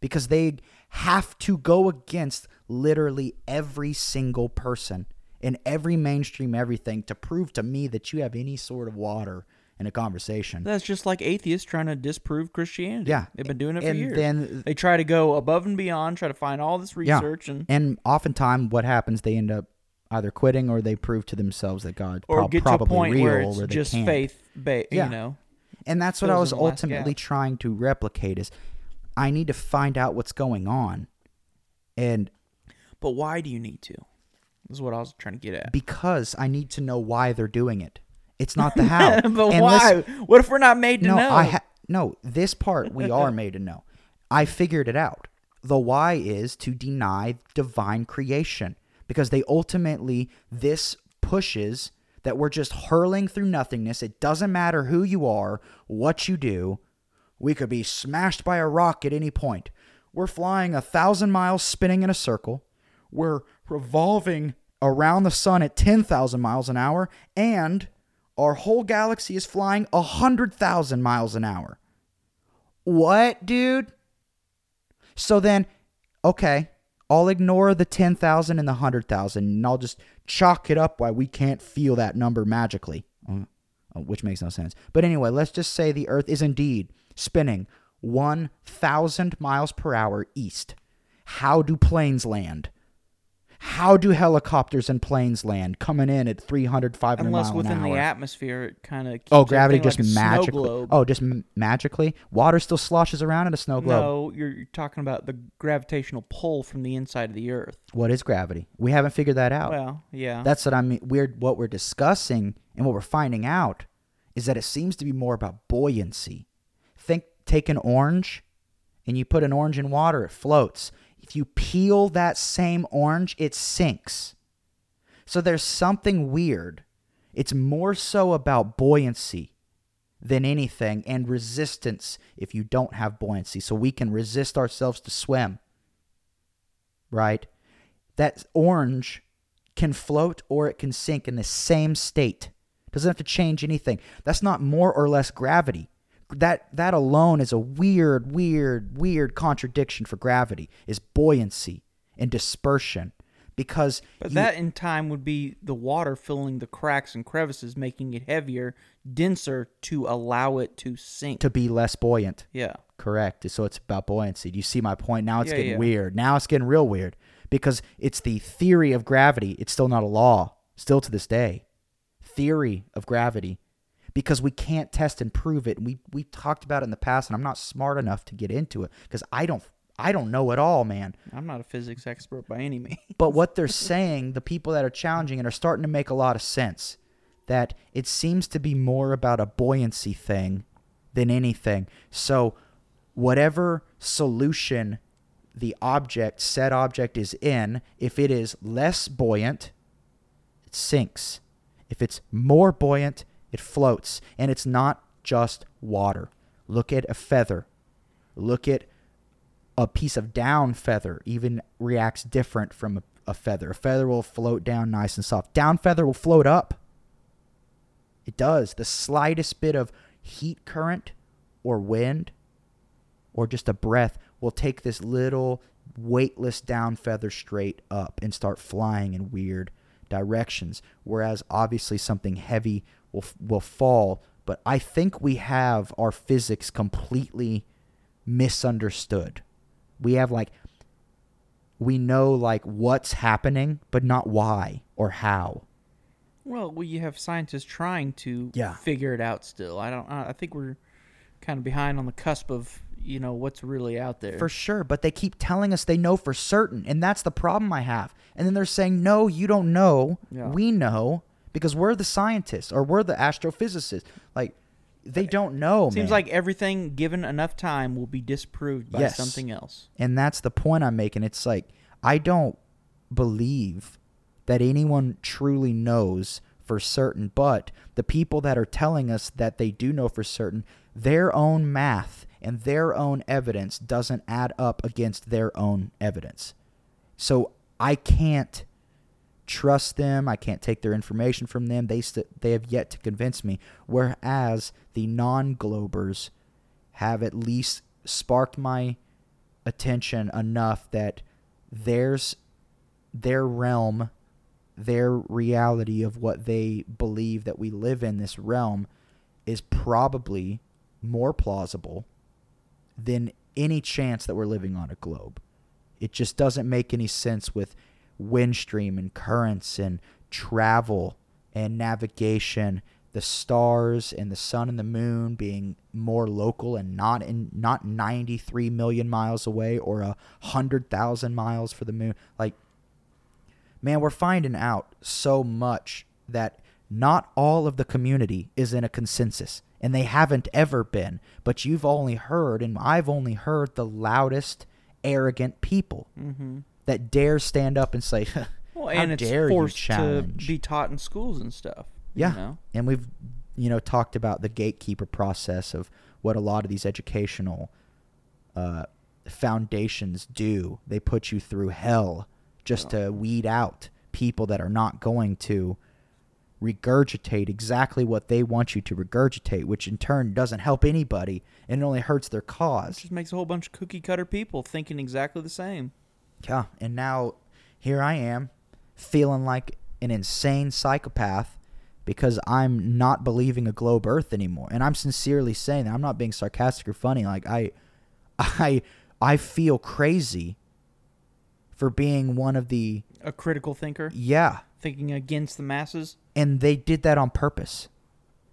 because they have to go against literally every single person in every mainstream everything to prove to me that you have any sort of water in a conversation. That's just like atheists trying to disprove Christianity. Yeah. They've been doing it for and years. then they try to go above and beyond, try to find all this Yeah. research and And oftentimes, what happens, they end up either quitting or they prove to themselves that God or prob- get to a probably point real, where it's just can't. faith ba Yeah. you know. And that's what I was in the last ultimately trying to replicate: is I need to find out what's going on, and But why do you need to? This is what I was trying to get at. because I need to know why they're doing it. It's not the how. *laughs* but And why? listen- what if we're not made to no, know? I ha- no. This part we are *laughs* made to know. I figured it out. The why is to deny divine creation because they ultimately this pushes that we're just hurling through nothingness. It doesn't matter who you are, what you do. We could be smashed by a rock at any point. We're flying a thousand miles spinning in a circle. We're revolving around the sun at 10,000 miles an hour, and our whole galaxy is flying a 100,000 miles an hour. What, dude? So then, okay, I'll ignore the 10,000 and the 100,000 and I'll just chalk it up why we can't feel that number magically, uh, uh, which makes no sense. But anyway, let's just say the Earth is indeed spinning 1,000 miles per hour east. How do planes land? How do helicopters and planes land coming in at 300, 500 Unless miles within the atmosphere, it kind of Oh, gravity just like magically. Oh, just m- magically. Water still sloshes around in a snow globe. no, you're, you're talking about the gravitational pull from the inside of the Earth. What is gravity? We haven't figured that out. Well, yeah. That's what I mean. We're what we're discussing and what we're finding out is that it seems to be more about buoyancy. Take an orange, and you put an orange in water, it floats. If you peel that same orange, it sinks. So there's something weird. It's more so about buoyancy than anything and resistance if you don't have buoyancy. So we can resist ourselves to swim. Right? That orange can float or it can sink in the same state. Doesn't have to change anything. That's not more or less gravity. That that alone is a weird, weird, weird contradiction for gravity. Is buoyancy and dispersion. Because But you- that in time would be the water filling the cracks and crevices, making it heavier, denser to allow it to sink. to be less buoyant. yeah. Correct. So it's about buoyancy. Do you see my point? Now it's Yeah, getting yeah. weird. Now it's getting real weird because it's the theory of gravity. It's still not a law, still to this day. Theory of gravity. Because we can't test and prove it. We we talked about it in the past, and I'm not smart enough to get into it because I don't I don't know at all, man. I'm not a physics expert by any means. *laughs* But what they're *laughs* saying, the people that are challenging it are starting to make a lot of sense. That it seems to be more about a buoyancy thing than anything. So, whatever solution the object, said object, is in, if it is less buoyant, it sinks. If it's more buoyant, it floats. And it's not just water. Look at a feather. Look at a piece of down feather, even reacts different from a, a feather. A feather will float down nice and soft. Down feather will float up. It does. The slightest bit of heat current or wind or just a breath will take this little weightless down feather straight up and start flying in weird directions. Whereas obviously something heavy will will fall. But I think we have our physics completely misunderstood. We have like we know like what's happening, but not why or how. Well, you have scientists trying to Yeah. figure it out. Still, I don't. I I think we're kind of behind on the cusp of you know what's really out there. For sure, but they keep telling us they know for certain, and that's the problem I have. And then they're saying, "No, you don't know. Yeah. We know because we're the scientists or we're the astrophysicists." Like they don't know. Seems man. like everything given enough time will be disproved by Yes. something else. and that's the point I'm making. It's like I don't believe that anyone truly knows for certain, but the people that are telling us that they do know for certain, their own math and their own evidence doesn't add up against their own evidence. So I can't trust them. I can't take their information from them. They st- they have yet to convince me. Whereas the non-globers have at least sparked my attention enough that there's their realm, their reality of what they believe that we live in this realm is probably more plausible than any chance that we're living on a globe. It just doesn't make any sense with windstream and currents and travel and navigation, the stars and the sun and the moon being more local and not in not 93 million miles away or a 100,000 miles for the moon. Like man, we're finding out so much that not all of the community is in a consensus, and they haven't ever been. But you've only heard, and I've only heard the loudest, arrogant people Mm-hmm. That dare stand up and say, *laughs* Well, "How and it's dare you forced to be taught in schools and stuff. you Yeah. know? and we've you know talked about the gatekeeper process of what a lot of these educational uh, foundations do. They put you through hell just to weed out people that are not going to regurgitate exactly what they want you to regurgitate, which in turn doesn't help anybody and it only hurts their It cause. just makes a whole bunch of cookie cutter people thinking exactly the same. Yeah, and now here I am feeling like an insane psychopath because I'm not believing a globe earth anymore. And I'm sincerely saying that. I'm not being sarcastic or funny. Like I *laughs* I I feel crazy for being one of the A critical thinker yeah, thinking against the masses. and they did that on purpose.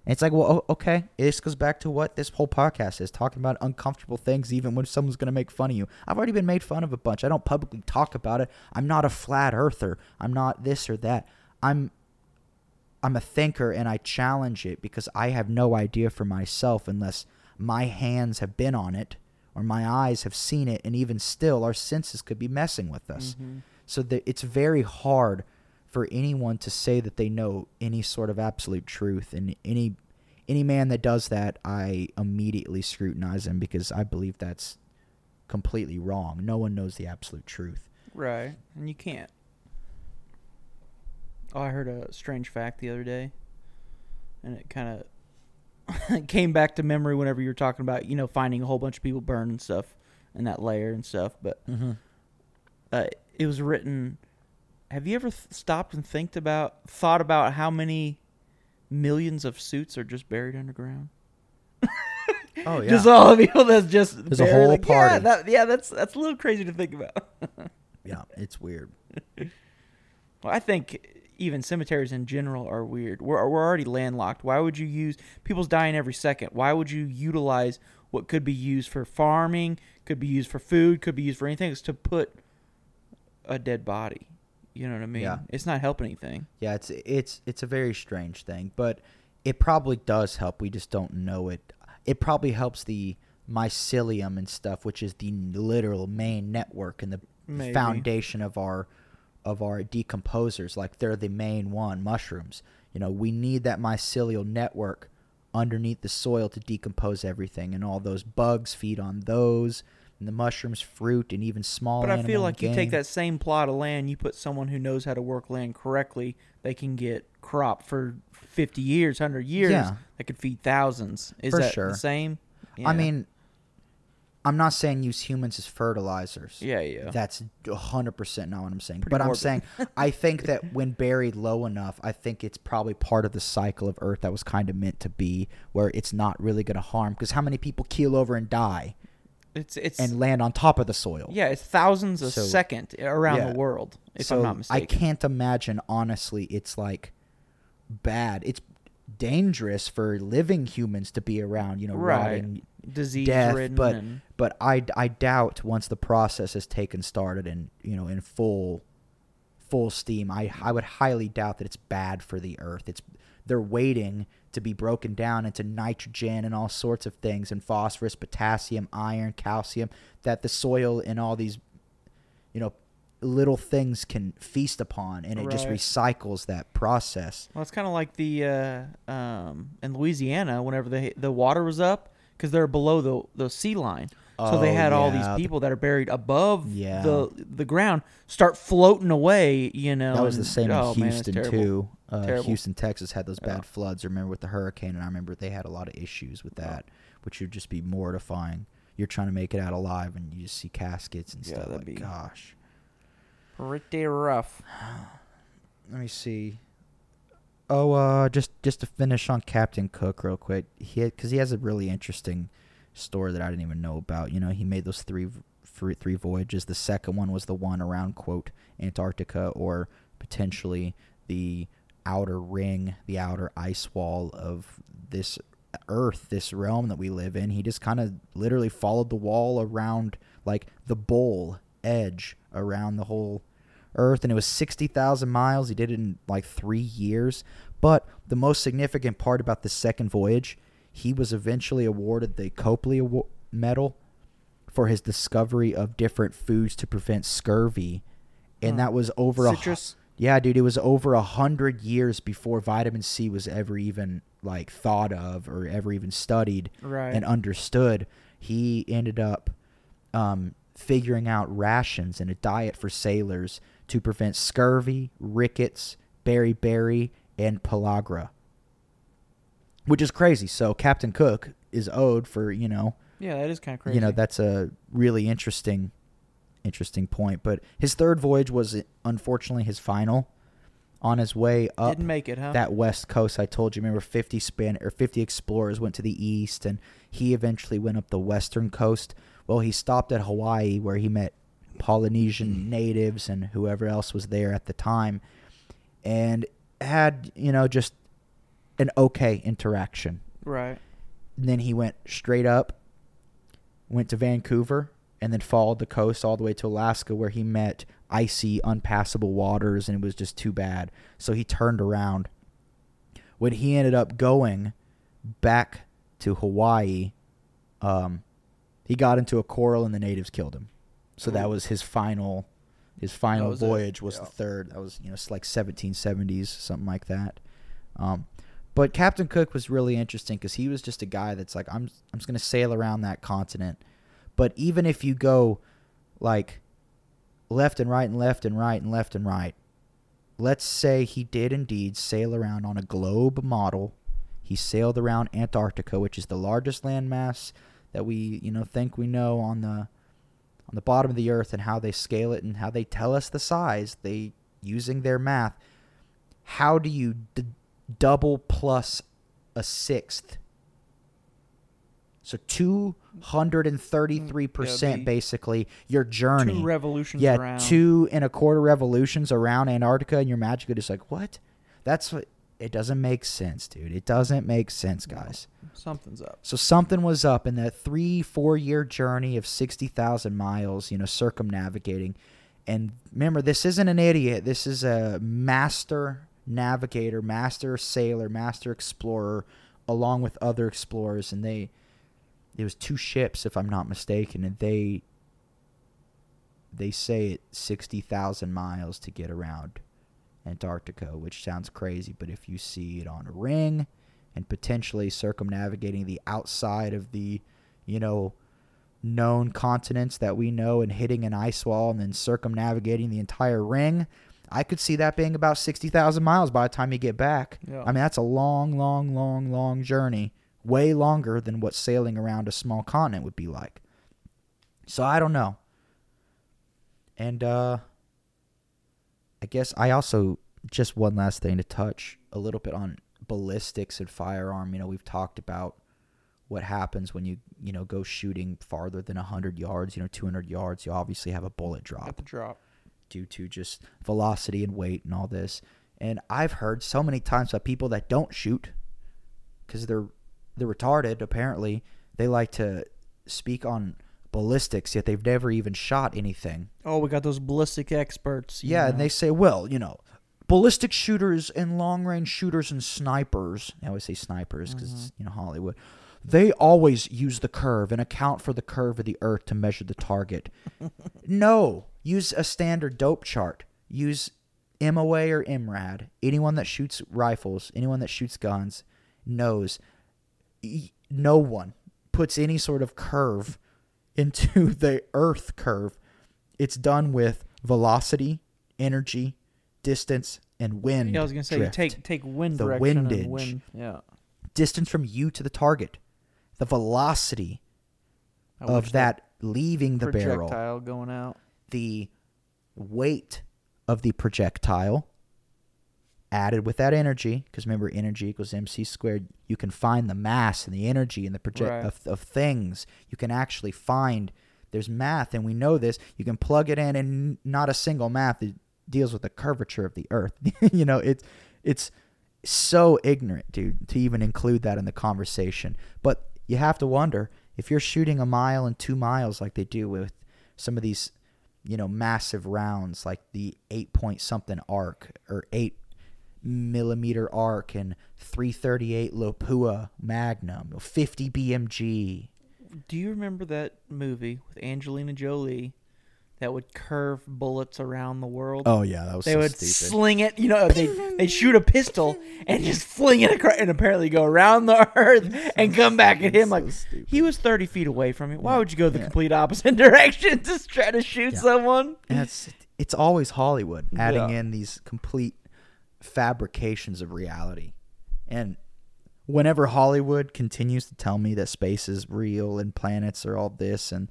And it's like, well, okay, this goes back to what this whole podcast is talking about uncomfortable things, even when someone's going to make fun of you. I've already been made fun of a bunch. I don't publicly talk about it. I'm not a flat earther. I'm not this or that. I'm, I'm a thinker, and I challenge it because I have no idea for myself unless my hands have been on it or my eyes have seen it, and even still, our senses could be messing with us. Mhm. So that it's very hard for anyone to say that they know any sort of absolute truth, and any any man that does that, I immediately scrutinize him because I believe that's completely wrong. No one knows the absolute truth. Right. And you can't. Oh, I heard a strange fact the other day. And it kind of *laughs* came back to memory whenever you were talking about, you know, finding a whole bunch of people burned and stuff in that layer and stuff. But Mm-hmm. uh, it was written. Have you ever th- stopped and think about, thought about how many millions of suits are just buried underground? *laughs* Oh yeah. Just all the people that's just There's a whole like, Yeah, party. that, yeah, that's that's a little crazy to think about. *laughs* yeah, it's weird. *laughs* Well, I think even cemeteries in general are weird. We're we're already landlocked. Why would you use people's dying every second? Why would you utilize what could be used for farming, could be used for food, could be used for anything, is to put a dead body? You know what I mean? Yeah. It's not helping anything. Yeah, it's it's it's a very strange thing, but it probably does help. We just don't know it. It probably helps the mycelium and stuff, which is the literal main network and the Maybe. foundation of our of our decomposers. Like they're the main one, mushrooms. You know, we need that mycelial network underneath the soil to decompose everything, and all those bugs feed on those, and the mushrooms, fruit, and even small. But I feel like you take that same plot of land, you put someone who knows how to work land correctly, they can get crop for 50 years, 100 years. Yeah. That could feed thousands. Is For that sure. the same? I mean, I'm not saying use humans as fertilizers. yeah, yeah. That's 100% not what I'm saying. Pretty but I'm saying *laughs* I think that when buried low enough, I think it's probably part of the cycle of Earth that was kind of meant to be, where it's not really going to harm. Because how many people keel over and die it's it's and land on top of the soil? yeah, it's thousands a So- second around Yeah. the world. If so I'm not mistaken, I can't imagine, honestly, it's like bad. It's dangerous for living humans to be around, you know, Right. rotting Disease death, ridden but and but I, I doubt once the process has taken started and you know in full full steam I I would highly doubt that it's bad for the earth it's they're waiting to be broken down into nitrogen and all sorts of things and phosphorus potassium iron calcium that the soil and all these you know little things can feast upon and it just recycles that process Well, it's kind of like the uh, um, in Louisiana whenever the the water was up because they're below the the sea line. So they Oh, had all these people that are buried above Yeah. the the ground start floating away. You know, That was the same oh, in man, it's Houston terrible. too. Uh, Houston, Texas had those bad Yeah. floods. I remember with the hurricane, and I remember they had a lot of issues with that, which would just be mortifying. You're trying to make it out alive, and you just see caskets and Yeah, stuff. that'd Like, be- gosh, Pretty rough. *sighs* let me see. Oh, uh, just just to finish on Captain Cook real quick, he because he has a really interesting story that I didn't even know about. You know, he made those three, three voyages. The second one was the one around quote Antarctica or potentially the outer ring, the outer ice wall of this Earth, this realm that we live in. He just kind of literally followed the wall around like the bowl edge around the whole Earth, and it was 60,000 miles. He did it in like three years. But the most significant part about the second voyage, he was eventually awarded the Copley Medal for his discovery of different foods to prevent scurvy. And Huh. that was over a Citrus. Yeah, dude, it was over a hundred years before vitamin C was ever even like thought of or ever even studied Right. and understood. He ended up um, figuring out rations and a diet for sailors to prevent scurvy, rickets, beriberi, and pellagra, which is crazy. So Captain Cook is owed for you know yeah, that is kind of crazy. you know that's a really interesting interesting point but his third voyage was unfortunately his final on his way up didn't make it, huh? that west coast i told you remember 50 span or 50 explorers went to the east and he eventually went up the western coast well he stopped at hawaii where he met polynesian hmm. natives and whoever else was there at the time and had you know just an okay interaction right. and then he went straight up, went to Vancouver, and then followed the coast all the way to Alaska, where he met icy, unpassable waters, and it was just too bad. So he turned around. When he ended up going back to Hawaii, um, he got into a coral, and the natives killed him. So that was his final. His final was it. voyage was Yeah. the third. That was you know it's like 1770s, something like that. Um, but Captain Cook was really interesting because he was just a guy that's like, I'm I'm just gonna sail around that continent. But even if you go like left and right and left and right and left and right, let's say he did indeed sail around on a globe model. He sailed around Antarctica, which is the largest landmass that we you know think we know on the on the bottom of the earth and how they scale it and how they tell us the size they using their math how do you d- double plus a sixth so 233% Yeah, basically your journey Two revolutions yeah around. two and a quarter revolutions around antarctica and you're magically just like what that's what it doesn't make sense dude it doesn't make sense No. guys Something's up. so something was up in that three, four year journey of 60,000 miles, you know, circumnavigating. And remember, this isn't an idiot. This is a master navigator, master sailor, master explorer, along with other explorers. And they, it was two ships, if I'm not mistaken, and they, they say it 60,000 miles to get around Antarctica, which sounds crazy. But if you see it on a ring, and potentially circumnavigating the outside of the, you know, known continents that we know and hitting an ice wall and then circumnavigating the entire ring. I could see that being about 60,000 miles by the time you get back. Yeah. I mean, that's a long, long, long, long journey. Way longer than what sailing around a small continent would be like. So I don't know. And uh I guess I also just one last thing to touch a little bit on ballistics and firearm. You know, we've talked about what happens when you, you know, go shooting farther than 100 yards, you know, 200 yards, you obviously have a bullet drop At the drop. due to just velocity and weight and all this. And I've heard so many times by people that don't shoot because they're they're retarded. Apparently, they like to speak on ballistics, yet they've never even shot anything. Oh, we got those ballistic experts. you Yeah, know. and they say, well, you know, ballistic shooters and long range shooters and snipers. I always say snipers because it's mm-hmm. you know Hollywood. They always use the curve and account for the curve of the earth to measure the target. *laughs* no, use a standard dope chart. Use MOA or MRAD. Anyone that shoots rifles, anyone that shoots guns, knows no one puts any sort of curve into *laughs* the earth curve. It's done with velocity, energy, distance, and wind. Yeah, I was gonna say drift. take take wind The direction windage. and wind. Yeah. distance from you to the target, the velocity I of that leaving the barrel, projectile going out. the weight of the projectile added with that energy because remember energy equals mc squared you can find the mass and the energy and the project Right. of, of things. You can actually find there's math and we know this you can plug it in and not a single math deals with the curvature of the earth. *laughs* You know it's it's so ignorant dude to even include that in the conversation. But you have to wonder if you're shooting a mile and two miles like they do with some of these you know massive rounds like the eight point something arc or eight millimeter arc and 338 Lapua Magnum, 50 BMG. Do you remember that movie with Angelina Jolie that would curve bullets around the world? Oh yeah, that was they so would stupid. sling it. You know, they they shoot a pistol and just fling it across, and apparently go around the earth and come back at him. So Like stupid. he was thirty feet away from you. Why Yeah, would you go the yeah. complete opposite *laughs* direction to try to shoot Yeah. someone? and it's it's always Hollywood adding in these complete fabrications of reality. And whenever Hollywood continues to tell me that space is real and planets are all this and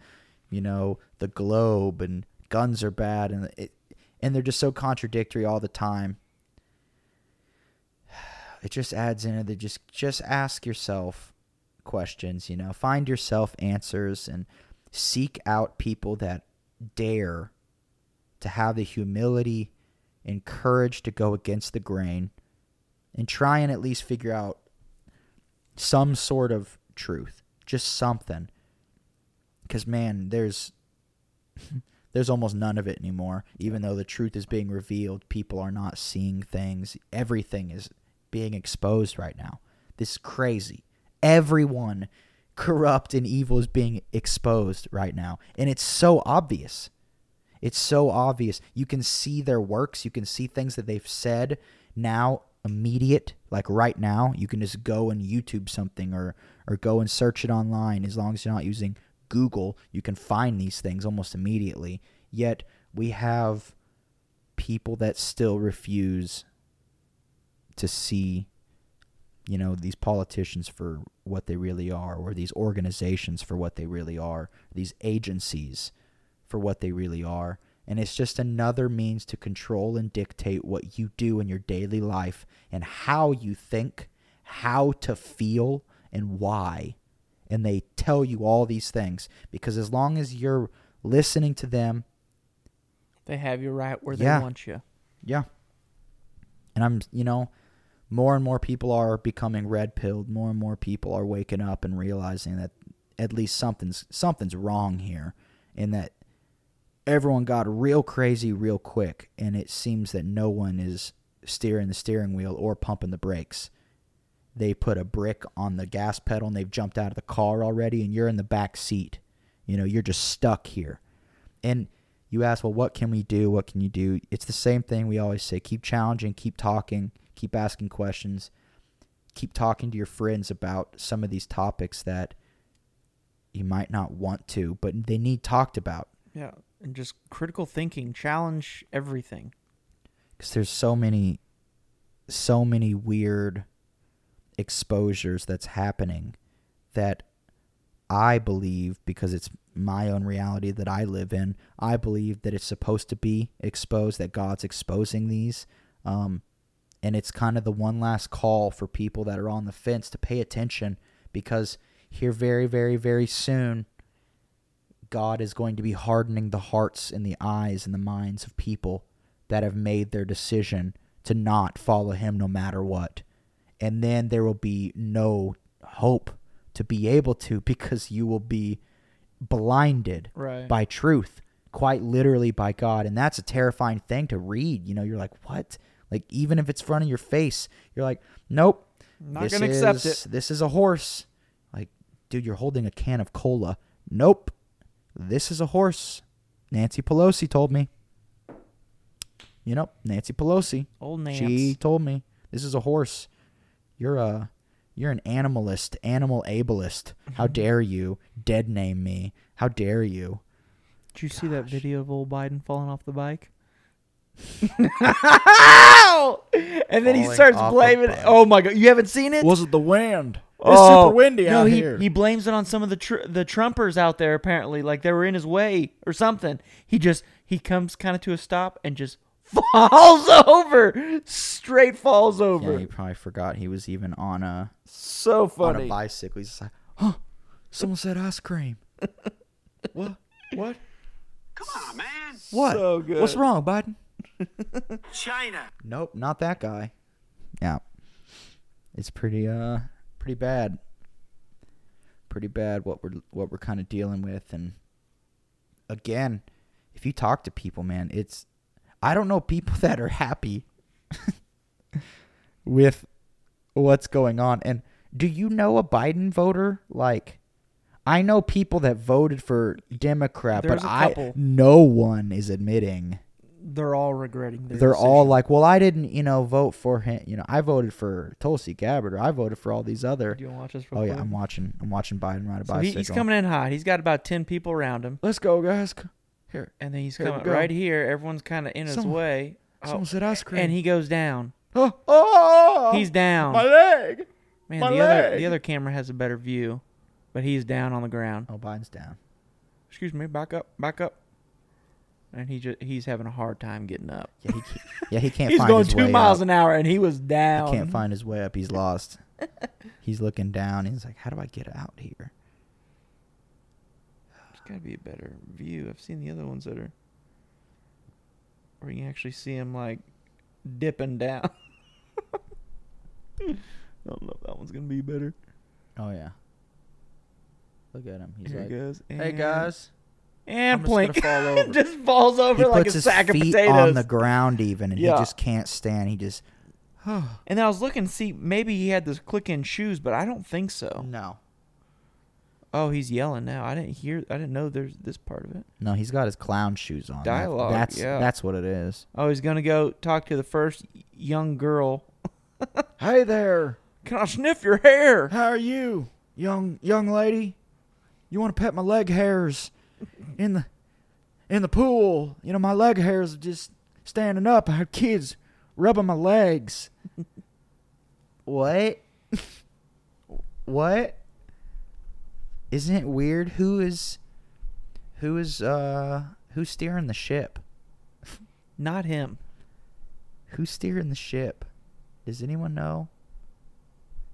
you know the globe and guns are bad and it and they're just so contradictory all the time. *sighs* It just adds in it. Just just ask yourself questions. You know, find yourself answers and seek out people that dare to have the humility and courage to go against the grain and try and at least figure out some sort of truth, just something. Cuz man, there's *laughs* there's almost none of it anymore. Even though the truth is being revealed, people are not seeing things. Everything is being exposed right now. This is crazy. Everyone corrupt and evil is being exposed right now. And it's so obvious. It's so obvious. You can see their works, you can see things that they've said now immediate like right now. You can just go and youtube something or or go and search it online. As long as you're not using google you can find these things almost immediately. Yet we have people that still refuse to see you know these politicians for what they really are or these organizations for what they really are these agencies for what they really are and it's just another means to control and dictate what you do in your daily life and how you think, how to feel, and why. And they tell you all these things because as long as you're listening to them, They have you right where Yeah. they want you. yeah. And I'm, you know, more and more people are becoming red pilled. More and more people are waking up and realizing that at least something's something's wrong here, and that everyone got real crazy real quick, and it seems that no one is steering the steering wheel or pumping the brakes. They put a brick on the gas pedal and they've jumped out of the car already, and you're in the back seat. You know, you're just stuck here. And you ask, well, what can we do? What can you do? It's the same thing we always say keep challenging, keep talking, keep asking questions. keep talking to your friends about some of these topics that you might not want to, but they need talked about. Yeah, and just critical thinking, challenge everything. Because there's so many, so many weird exposures that's happening that I believe, because it's my own reality that I live in, I believe that it's supposed to be exposed, that God's exposing these. Um, and it's kind of the one last call for people that are on the fence to pay attention because here, very, very, very soon, God is going to be hardening the hearts and the eyes and the minds of people that have made their decision to not follow Him no matter what. And then there will be no hope to be able to *laughs* because you will be blinded Right. by truth, quite literally by God. And that's a terrifying thing to read. You know, you're like, what? Like, even if it's front of your face, you're like, nope. Not this gonna accept is- This is a horse. Like, dude, you're holding a can of cola. Nope. This is a horse. Nancy Pelosi told me. You know, Nancy Pelosi. Old Nance. She told me this is a horse. You're a you're an animalist, animal ableist. How mm-hmm. dare you dead name me? How dare you? Did you see that video of old Biden falling off the bike? *laughs* *laughs* and then he starts blaming. Oh my god, you haven't seen it? Was it the wind? Oh, super windy no, out he, here. He blames it on some of the tr- the Trumpers out there. Apparently, like they were in his way or something. He just he comes kind of to a stop and just *laughs* falls over, straight falls over. Yeah, he probably forgot he was even on a so funny on a bicycle. He's just like, huh? Someone said ice cream. *laughs* what? What? Come on, man. What? So good. What's wrong, Biden? China. Nope, not that guy. Yeah. It's pretty uh pretty bad. Pretty bad what we're what we're kind of dealing with and again, if you talk to people, man, it's I don't know people *laughs* that are happy *laughs* with what's going on. And do you know a Biden voter? Like I know people that voted for Democrat, There's but I no one is admitting They're all regretting. Their they're all like, well, I didn't, you know, vote for him. You know, I voted for Tulsi Gabbard, or I voted for all these other. Do you want to watch this? Real Oh yeah, quick? I'm watching. I'm watching Biden ride a So bicycle. he, he's coming in hot. He's got about ten people around him, Let's go, guys. C- Here, and then he's Here we coming go. right here. Everyone's kind of in his Someone- way. Oh, someone said ice cream. and he goes down. oh, *gasps* oh, He's down. my leg. Man, my the other leg. the other camera has a better view, but he's down on the ground. Oh, Biden's down. Excuse me, back up, back up. And he just he's having a hard time getting up. Yeah, he can't, yeah he can't *laughs* He's find going his two way miles up. an hour, and he was down. He can't find his way up. He's lost. *laughs* he's looking down. He's like, how do I get out here? There's got to be a better view. I've seen the other ones that are where you can actually see him like dipping down. *laughs* I don't know if that one's gonna be better. Oh yeah. Look at him. He's Here like, he hey guys. And plink. fall *laughs* just falls over He like puts a sack of feet potatoes. on the ground even, and Yeah. he just can't stand. He just. *sighs* and then I was looking to see maybe he had those click-in shoes, but I don't think so. No. Oh, he's yelling now. I didn't hear. I didn't know there's this part of it. No, he's got his clown shoes on. That- Dialogue, That's yeah. that's what it is. Oh, he's gonna go talk to the first young girl. *laughs* Hey there. Can I sniff your hair? How are you, young young lady? You want to pet my leg hairs in the in the pool? You know my leg hairs are just standing up. I have kids rubbing my legs. *laughs* what? what? Isn't it weird? Who is who is uh who's steering the ship? Not him. Who's steering the ship? Does anyone know?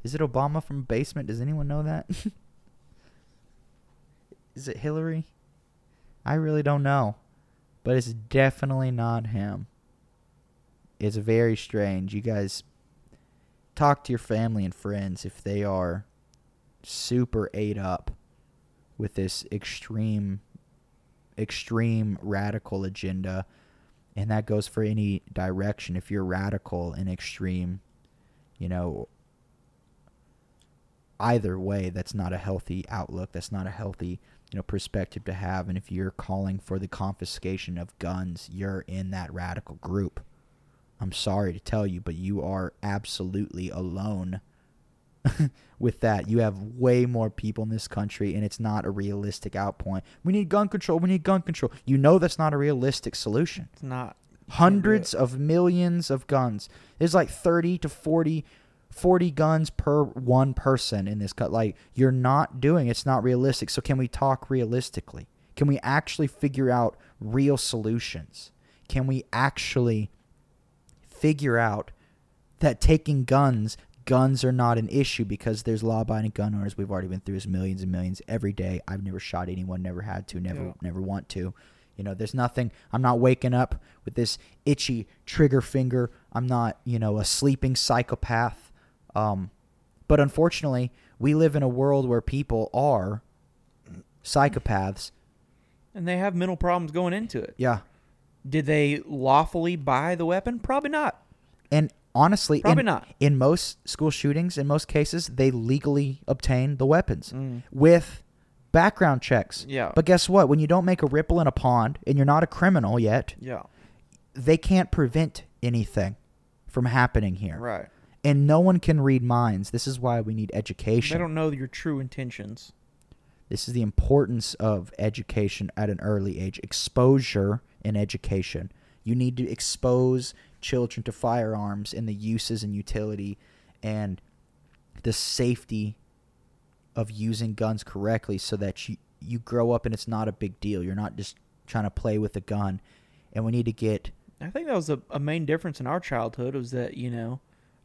Is it Obama from basement? Does anyone know that? *laughs* Is it Hillary? I really don't know. But it's definitely not him. It's very strange. You guys talk to your family and friends if they are super ate up with this extreme extreme radical agenda and that goes for any direction if you're radical and extreme you know either way that's not a healthy outlook that's not a healthy you know perspective to have and if you're calling for the confiscation of guns you're in that radical group i'm sorry to tell you but you are absolutely alone *laughs* with that. You have way more people in this country, and it's not a realistic outpoint. We need gun control. We need gun control. You know that's not a realistic solution. It's not. Hundreds of millions of guns. There's like 30 to 40, 40 guns per one person in this cut. Like you're not doing. It's not realistic. So can we talk realistically? Can we actually figure out real solutions? Can we actually figure out that taking guns guns are not an issue because there's law-abiding gun owners. We've already been through this millions and millions every day. I've never shot anyone, never had to, never Yeah. never want to. You know, there's nothing. I'm not waking up with this itchy trigger finger. I'm not, you know, a sleeping psychopath. Um, but unfortunately, we live in a world where people are psychopaths. And they have mental problems going into it. Yeah. Did they lawfully buy the weapon? Probably not. And honestly, Probably in, not. in most school shootings, in most cases, they legally obtain the weapons Mm. with background checks. Yeah. But guess what? When you don't make a ripple in a pond and you're not a criminal yet, Yeah. they can't prevent anything from happening here. Right. And no one can read minds. This is why we need education. They don't know your true intentions. This is the importance of education at an early age. Exposure in education. You need to expose children to firearms and the uses and utility and the safety of using guns correctly so that you, you grow up and it's not a big deal. You're not just trying to play with a gun. And we need to get I think that was a, a main difference in our childhood was that you know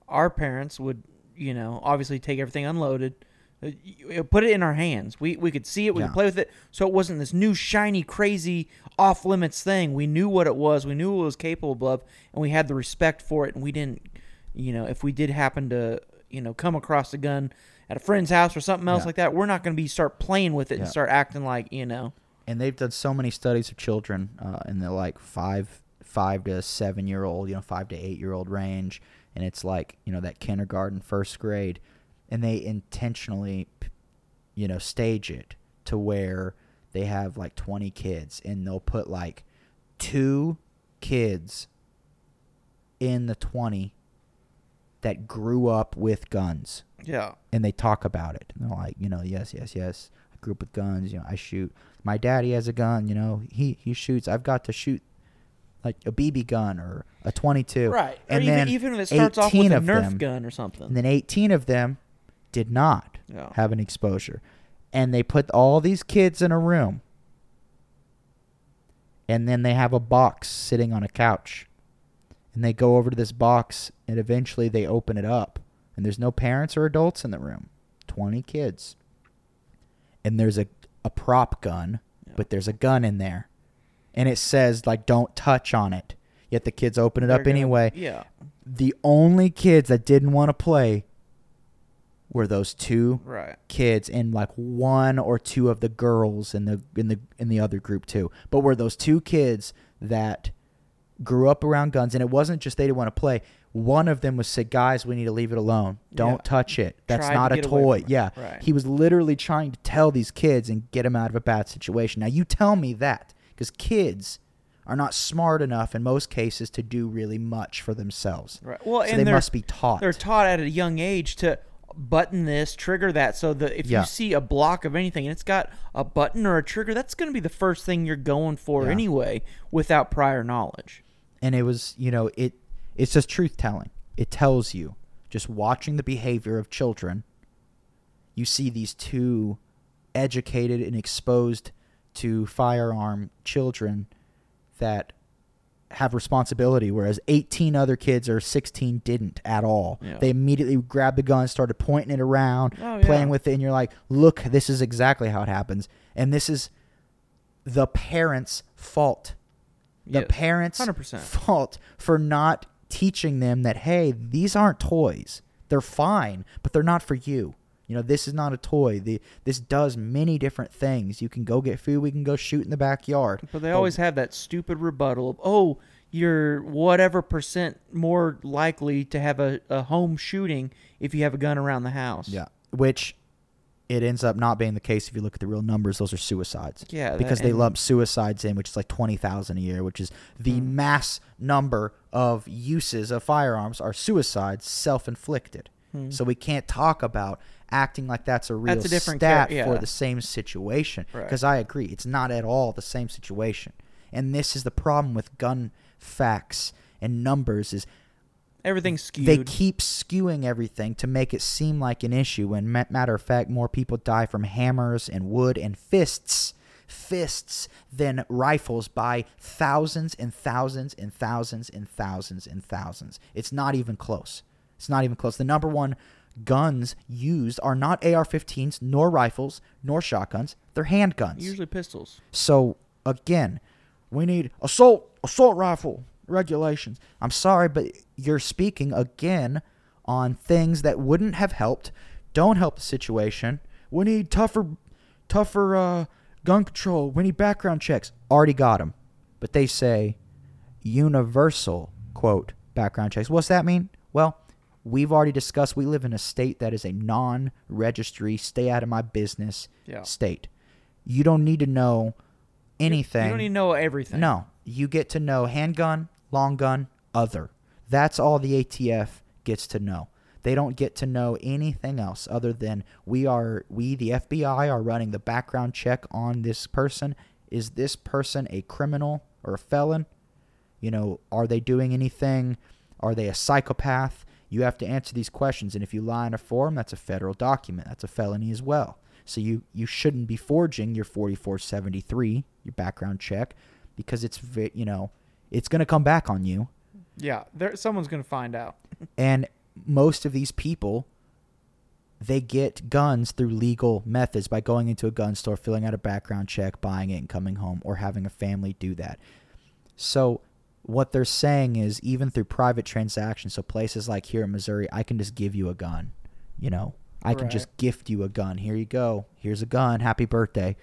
our parents would you know obviously take everything unloaded, uh, put it in our hands. We we could see it, we Yeah. could play with it, so it wasn't this new shiny crazy off limits thing. We knew what it was, we knew what it was capable of, and we had the respect for it. And we didn't, you know, if we did happen to you know come across a gun at a friend's house or something else Yeah. like that, we're not going to be start playing with it and start acting like you know. and they've done so many studies of children uh, in the like five five to seven year old you know five to eight year old range and it's like you know that kindergarten first grade and they intentionally you know stage it to where they have like 20 kids and they'll put like two kids in the 20 that grew up with guns Yeah. and they talk about it. And they're like, you know, yes, yes, yes. I grew up with guns. You know, I shoot. My daddy has a gun. You know, he he shoots. I've got to shoot like a BB gun or a 22. Right. And or even, then even if it starts off 18 with a Nerf them- gun or something. And then 18 of them did not Yeah. have an exposure. And they put all these kids in a room. And then they have a box sitting on a couch. And they go over to this box and eventually they open it up. And there's no parents or adults in the room. 20 kids. And there's a, a prop gun, Yeah. but there's a gun in there. And it says, like, don't touch on it. Yet the kids open it They're up gonna- anyway Yeah. the only kids that didn't want to play were those two Right. kids and like one or two of the girls in the in the in the other group too. But were those two kids that grew up around guns and it wasn't just they didn't want to play. One of them was said, "Guys, we need to leave it alone. Don't Yeah. touch it. That's Tried to not a get away toy." from it. Yeah. Right. He was literally trying to tell these kids and get them out of a bad situation. Now you tell me that cuz kids are not smart enough in most cases to do really much for themselves. Right. Well, so and they must be taught. They're taught at a young age to button this, trigger that, so that if Yeah. you see a block of anything and it's got a button or a trigger, that's going to be the first thing you're going for Yeah. anyway, without prior knowledge. and it was you know it it's just truth telling it tells you just watching the behavior of children you see these two educated and exposed to firearm children that have responsibility whereas 18 other kids or 16 didn't at all Yeah. they immediately grabbed the gun started pointing it around Oh, playing yeah. with it and you're like look this is exactly how it happens and this is the parents fault the Yes. parents 100%. fault for not teaching them that hey these aren't toys they're fine but they're not for you you know this is not a toy. The, this does many different things. You can go get food. We can go shoot in the backyard. But they always have that stupid rebuttal of, oh, you're whatever percent more likely to have a, a home shooting if you have a gun around the house. yeah. Which it ends up not being the case if you look at the real numbers. Those are suicides. Yeah, that- because they lump suicides in which is like 20,000 a year which is the Hmm. mass number of uses of firearms are suicides self-inflicted. So we can't talk about acting like that's a real. That's a different stat for yeah. the same situation. Right. Because I agree, it's not at all the same situation. And this is the problem with gun facts and numbers is Everything's skewed. they keep skewing everything to make it seem like an issue when ma- matter of fact more people die from hammers and wood and fists fists than rifles by thousands and thousands and thousands and thousands and thousands it's not even close it's not even close the number one guns used are not AR-15s nor rifles nor shotguns they're handguns Usually pistols. so again, we need assault assault rifle regulations. I'm sorry, but you're speaking again on things that wouldn't have helped, don't help the situation. We need tougher tougher uh, gun control. We need background checks. Already got them, but they say universal quote background checks. What's that mean? Well, we've already discussed. We live in a state that is a non-registry, stay out of my business Yeah. state. You don't need to know anything. You don't need to know everything. No, you get to know handgun, long gun, other. That's all the ATF gets to know. They don't get to know anything else other than we are we the FBI are running the background check on this person. Is this person a criminal or a felon? You know, are they doing anything? Are they a psychopath? You have to answer these questions, and if you lie on a form, that's a federal document. That's a felony as well. So you you shouldn't be forging your 4473, your background check, because it's you know it's going to come back on you. Yeah, there someone's gonna find out. And most of these people, they get guns through legal methods by going into a gun store, filling out a background check, buying it, and coming home, or having a family do that. So, what they're saying is, even through private transactions, so places like here in Missouri, I can just give you a gun. You know, I can Right. just gift you a gun. Here you go. Here's a gun. Happy birthday.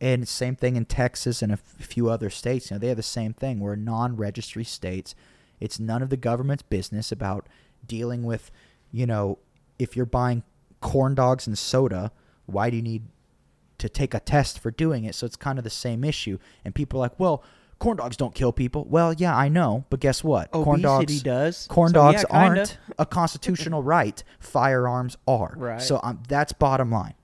And same thing in Texas and a few other states. You know, they have the same thing. We're non-registry states. It's none of the government's business about dealing with, you know, if you're buying corn dogs and soda, why do you need to take a test for doing it? So it's kind of the same issue. And people are like, well, corn dogs don't kill people. Well, yeah, I know, but guess what? corn dogs does. Corn So, dogs kinda. aren't a constitutional *laughs* right. Firearms are. Right. So um, that's bottom line.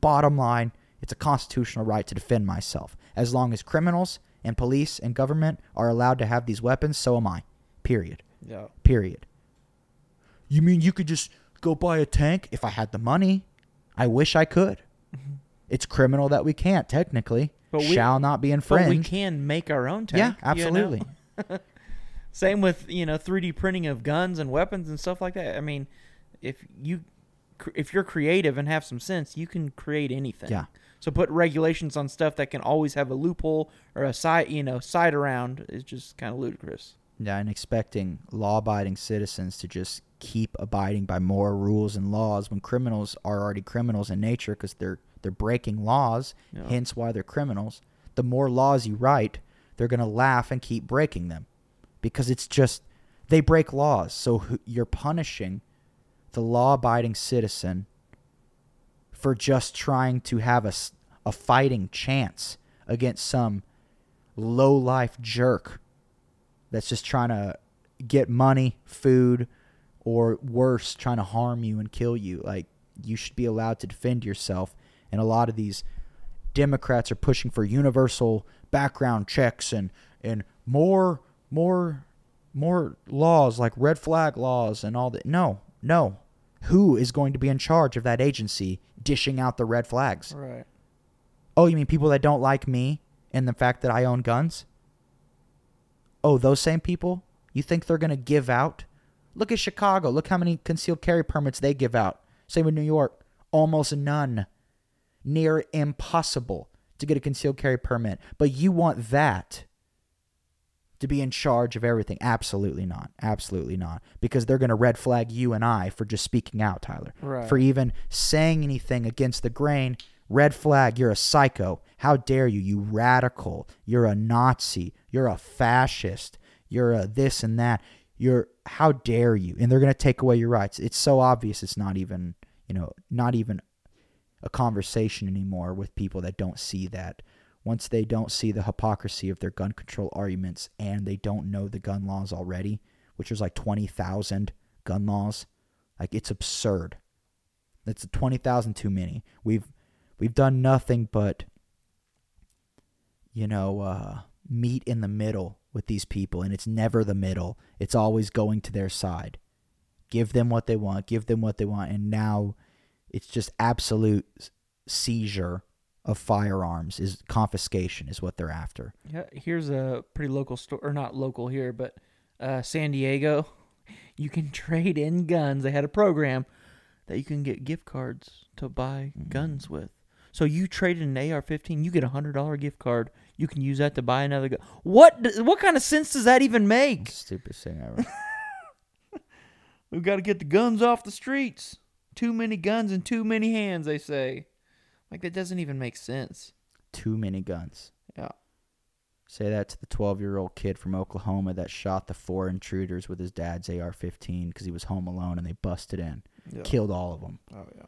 Bottom line, it's a constitutional right to defend myself. As long as criminals and police and government are allowed to have these weapons, so am I. Period. Yeah. Period. You mean you could just go buy a tank if I had the money? I wish I could. It's criminal that we can't technically. But we- shall not be in friends. But infringed. we can make our own yeah, tank. you know? absolutely. *laughs* Same with you know 3D printing of guns and weapons and stuff like that. I mean, if you if you're creative and have some sense, you can create anything. Yeah. So put regulations on stuff that can always have a loophole or a side you know side around is just kind of ludicrous. Yeah, and expecting law-abiding citizens to just keep abiding by more rules and laws when criminals are already criminals in nature because they're they're breaking laws. Yeah. Hence, why they're criminals. The more laws you write, they're gonna laugh and keep breaking them because it's just they break laws. So you're punishing the law-abiding citizen for just trying to have a, a fighting chance against some low-life jerk that's just trying to get money, food, or worse, trying to harm you and kill you. Like you should be allowed to defend yourself. And a lot of these Democrats are pushing for universal background checks and and more more more laws like red flag laws and all that. No, no. Who is going to be in charge of that agency dishing out the red flags? Right. Oh, you mean people that don't like me and the fact that I own guns? Oh, those same people? You think they're going to give out? Look at Chicago. Look how many concealed carry permits they give out. Same with New York. Almost none. Near impossible to get a concealed carry permit. But you want that to be in charge of everything. Absolutely not. Absolutely not. Because they're going to red flag you and I for just speaking out, Tyler. Right. For even saying anything against the grain. Red flag, you're a psycho. How dare you, you radical. You're a Nazi. You're a fascist. You're a this and that. You're how dare you? And they're going to take away your rights. It's so obvious it's not even, you know, not even a conversation anymore with people that don't see that. Once they don't see the hypocrisy of their gun control arguments and they don't know the gun laws already, which is like 20,000 gun laws Like it's absurd. That's a twenty thousand too many. We've we've done nothing but you know uh, meet in the middle with these people, and it's never the middle. It's always going to their side. Give them what they want. Give them what they want, and now it's just absolute seizure of firearms is confiscation is what they're after. Yeah, here's a pretty local store, or not local here, but uh, San Diego. *laughs* You can trade in guns. They had a program that you can get gift cards to buy Mm. guns with. So you trade in an AR-15, you get a hundred dollar gift card. You can use that to buy another gun. What? What kind of sense does that even make? Stupidest *laughs* thing ever. We've got to get the guns off the streets. Too many guns and too many hands, they say. Like that doesn't even make sense. Too many guns. Yeah. Say that to the 12 year old kid from Oklahoma that shot the four intruders with his dad's AR 15 because he was home alone and they busted in. Yeah. Killed all of them. Oh yeah.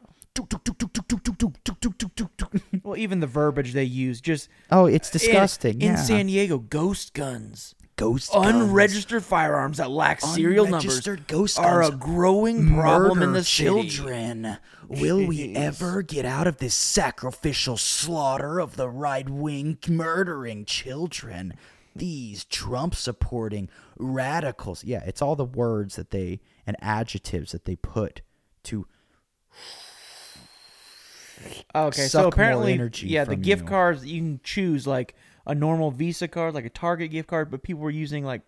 Well, even the verbiage they use, just Oh, it's in- disgusting. In, yeah. San Diego, ghost guns, ghost guns. unregistered firearms that lack serial numbers, ghost are a growing problem in the city. children. Will we ever get out of this sacrificial slaughter of the right wing murdering children? These Trump supporting radicals. Yeah, it's all the words that they and adjectives that they put to Okay, so apparently, yeah, the gift you. cards you can choose like a normal Visa card, like a Target gift card, but people were using like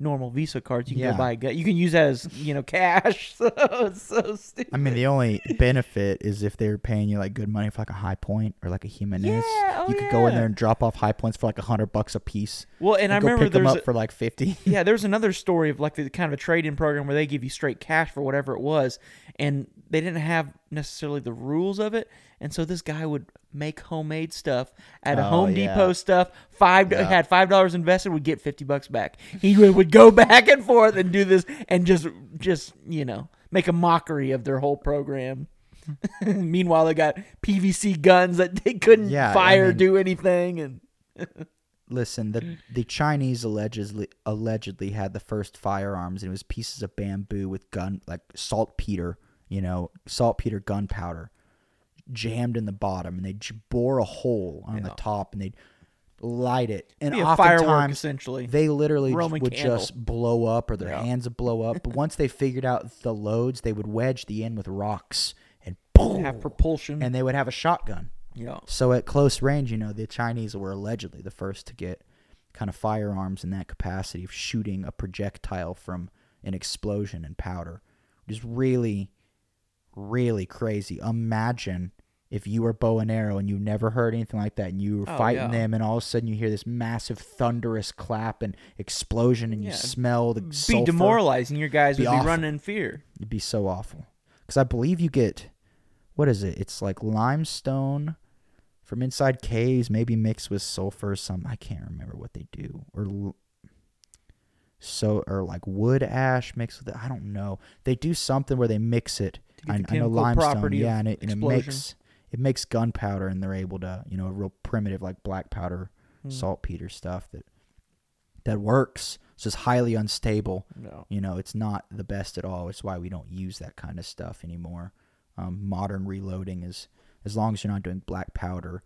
normal Visa cards. You can Yeah. go buy a gun. You can use that as you know cash. *laughs* So it's so stupid. I mean, the only benefit is if they're paying you like good money for like a Hi-Point or like a Jimenez. Yeah, oh you could go in there and drop off Hi-Points for like a hundred bucks a piece. Well, and I go remember pick them there's up a- for like fifty. yeah, there's another story of like the kind of a trade-in program where they give you straight cash for whatever it was, and they didn't have necessarily the rules of it, and so this guy would make homemade stuff at a Oh, Home yeah. Depot stuff. Five Yeah. had five dollars invested, would get fifty bucks back. He would, would go *laughs* back and forth and do this, and just just you know make a mockery of their whole program. *laughs* Meanwhile, they got PVC guns that they couldn't Yeah, I fire, mean- do anything, and *laughs* Listen, the the Chinese allegedly allegedly had the first firearms, and it was pieces of bamboo with gun like saltpeter, you know, saltpeter gunpowder, jammed in the bottom, and they bore a hole on the top, and they'd light it, and a firework essentially. they literally Roman would candle. just blow up, or their Yeah. hands would blow up. But *laughs* once they figured out the loads, they would wedge the end with rocks, and boom, have propulsion. and they would have a shotgun. yeah. So at close range, you know, the Chinese were allegedly the first to get kind of firearms in that capacity of shooting a projectile from an explosion and powder. Which is really, really crazy. Imagine if you were bow and arrow and you never heard anything like that and you were Oh, fighting yeah. them and all of a sudden you hear this massive thunderous clap and explosion and you smell the be sulfur. demoralizing. Your guys Be would be running in fear. It'd be so awful. Because I believe you get, what is it? It's like limestone from inside caves, maybe mixed with sulfur or something. I can't remember what they do. Or so, or like wood ash mixed with it. I don't know. They do something where they mix it. I, know limestone, property yeah, and it, and it makes it makes gunpowder, and they're able to, you know, a real primitive like black powder, Hmm. saltpeter stuff that that works. It's just highly unstable. No. You know, it's not the best at all. It's why we don't use that kind of stuff anymore. Um, modern reloading is, as long as you're not doing black powder,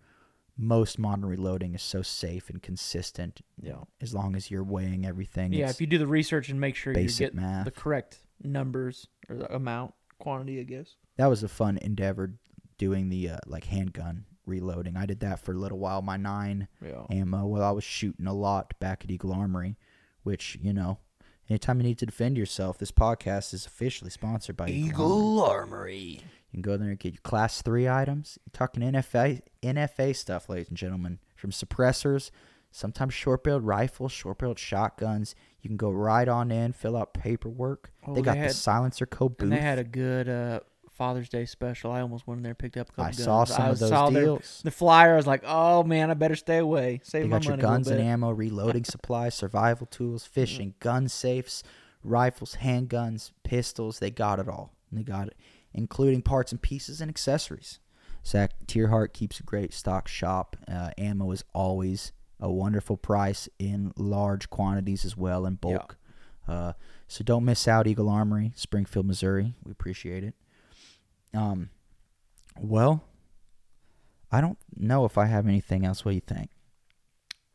most modern reloading is so safe and consistent. Yeah. As long as you're weighing everything. Yeah, if you do the research and make sure you get math. the correct numbers or the amount, quantity, I guess. that was a fun endeavor doing the uh, like handgun reloading. I did that for a little while. My nine Yeah. ammo while I was shooting a lot back at Eagle Armory, which you know. Anytime you need to defend yourself, this podcast is officially sponsored by Eagle Armory. Armory. You can go there and get your class three items. You're talking NFA NFA stuff, ladies and gentlemen. From suppressors, sometimes short barreled rifles, short barreled shotguns. You can go right on in, fill out paperwork. Oh, they they got had- the silencer code booth. And they had a good uh, Father's Day special. I almost went in there and picked up a couple I guns. saw some I of those saw their- deals. the flyer. I was like, oh man, I better stay away. Save They my got your money. guns and ammo, reloading supplies, survival tools, fishing, gun safes, rifles, handguns, pistols. They got it all. They got it, including parts and pieces and accessories. Zach Tierhart keeps a great stock shop. Uh, ammo is always a wonderful price in large quantities as well in bulk. Uh, so don't miss out, Eagle Armory, Springfield, Missouri. We appreciate it. Um, well, I don't know if I have anything else. What do you think?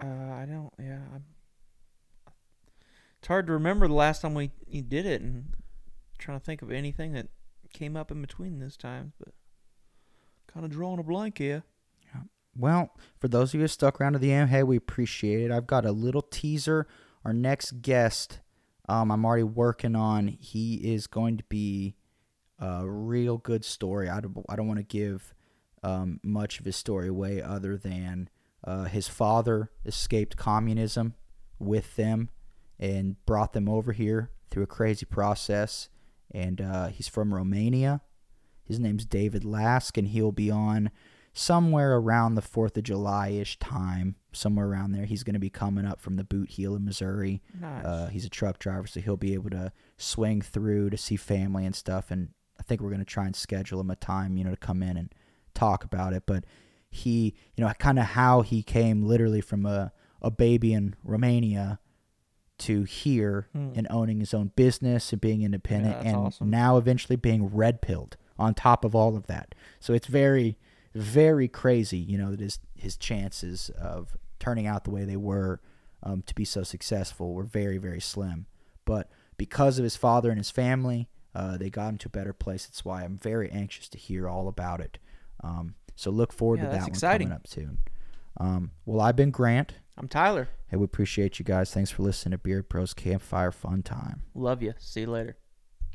Uh, I don't. Yeah, I'm, it's hard to remember the last time we you did it, and trying to think of anything that came up in between this time, but kind of drawing a blank here. Well, for those of you who stuck around to the end, hey, we appreciate it. I've got a little teaser. Our next guest, um, I'm already working on. He is going to be a real good story. I don't, I don't want to give um, much of his story away other than uh, his father escaped communism with them and brought them over here through a crazy process. And uh, he's from Romania. His name's David Lask, and he'll be on somewhere around the 4th of July ish time, somewhere around there. He's going to be coming up from the boot heel in Missouri. Nice. Uh, he's a truck driver, so he'll be able to swing through to see family and stuff. And I think we're going to try and schedule him a time, you know, to come in and talk about it. But he, you know, kind of how he came literally from a, a baby in Romania to here Hmm. and owning his own business and being independent Yeah, and awesome. now eventually being red pilled on top of all of that. So it's very, very crazy, you know, that his, his chances of turning out the way they were um, to be so successful were very, very slim. But because of his father and his family, uh, they got him to a better place. That's why I'm very anxious to hear all about it. Um, so look forward Yeah, to that exciting. coming up soon. Um, well, I've been Grant. I'm Tyler. Hey, we appreciate you guys. Thanks for listening to Beard Bros Campfire Fun Time. Love you. See you later.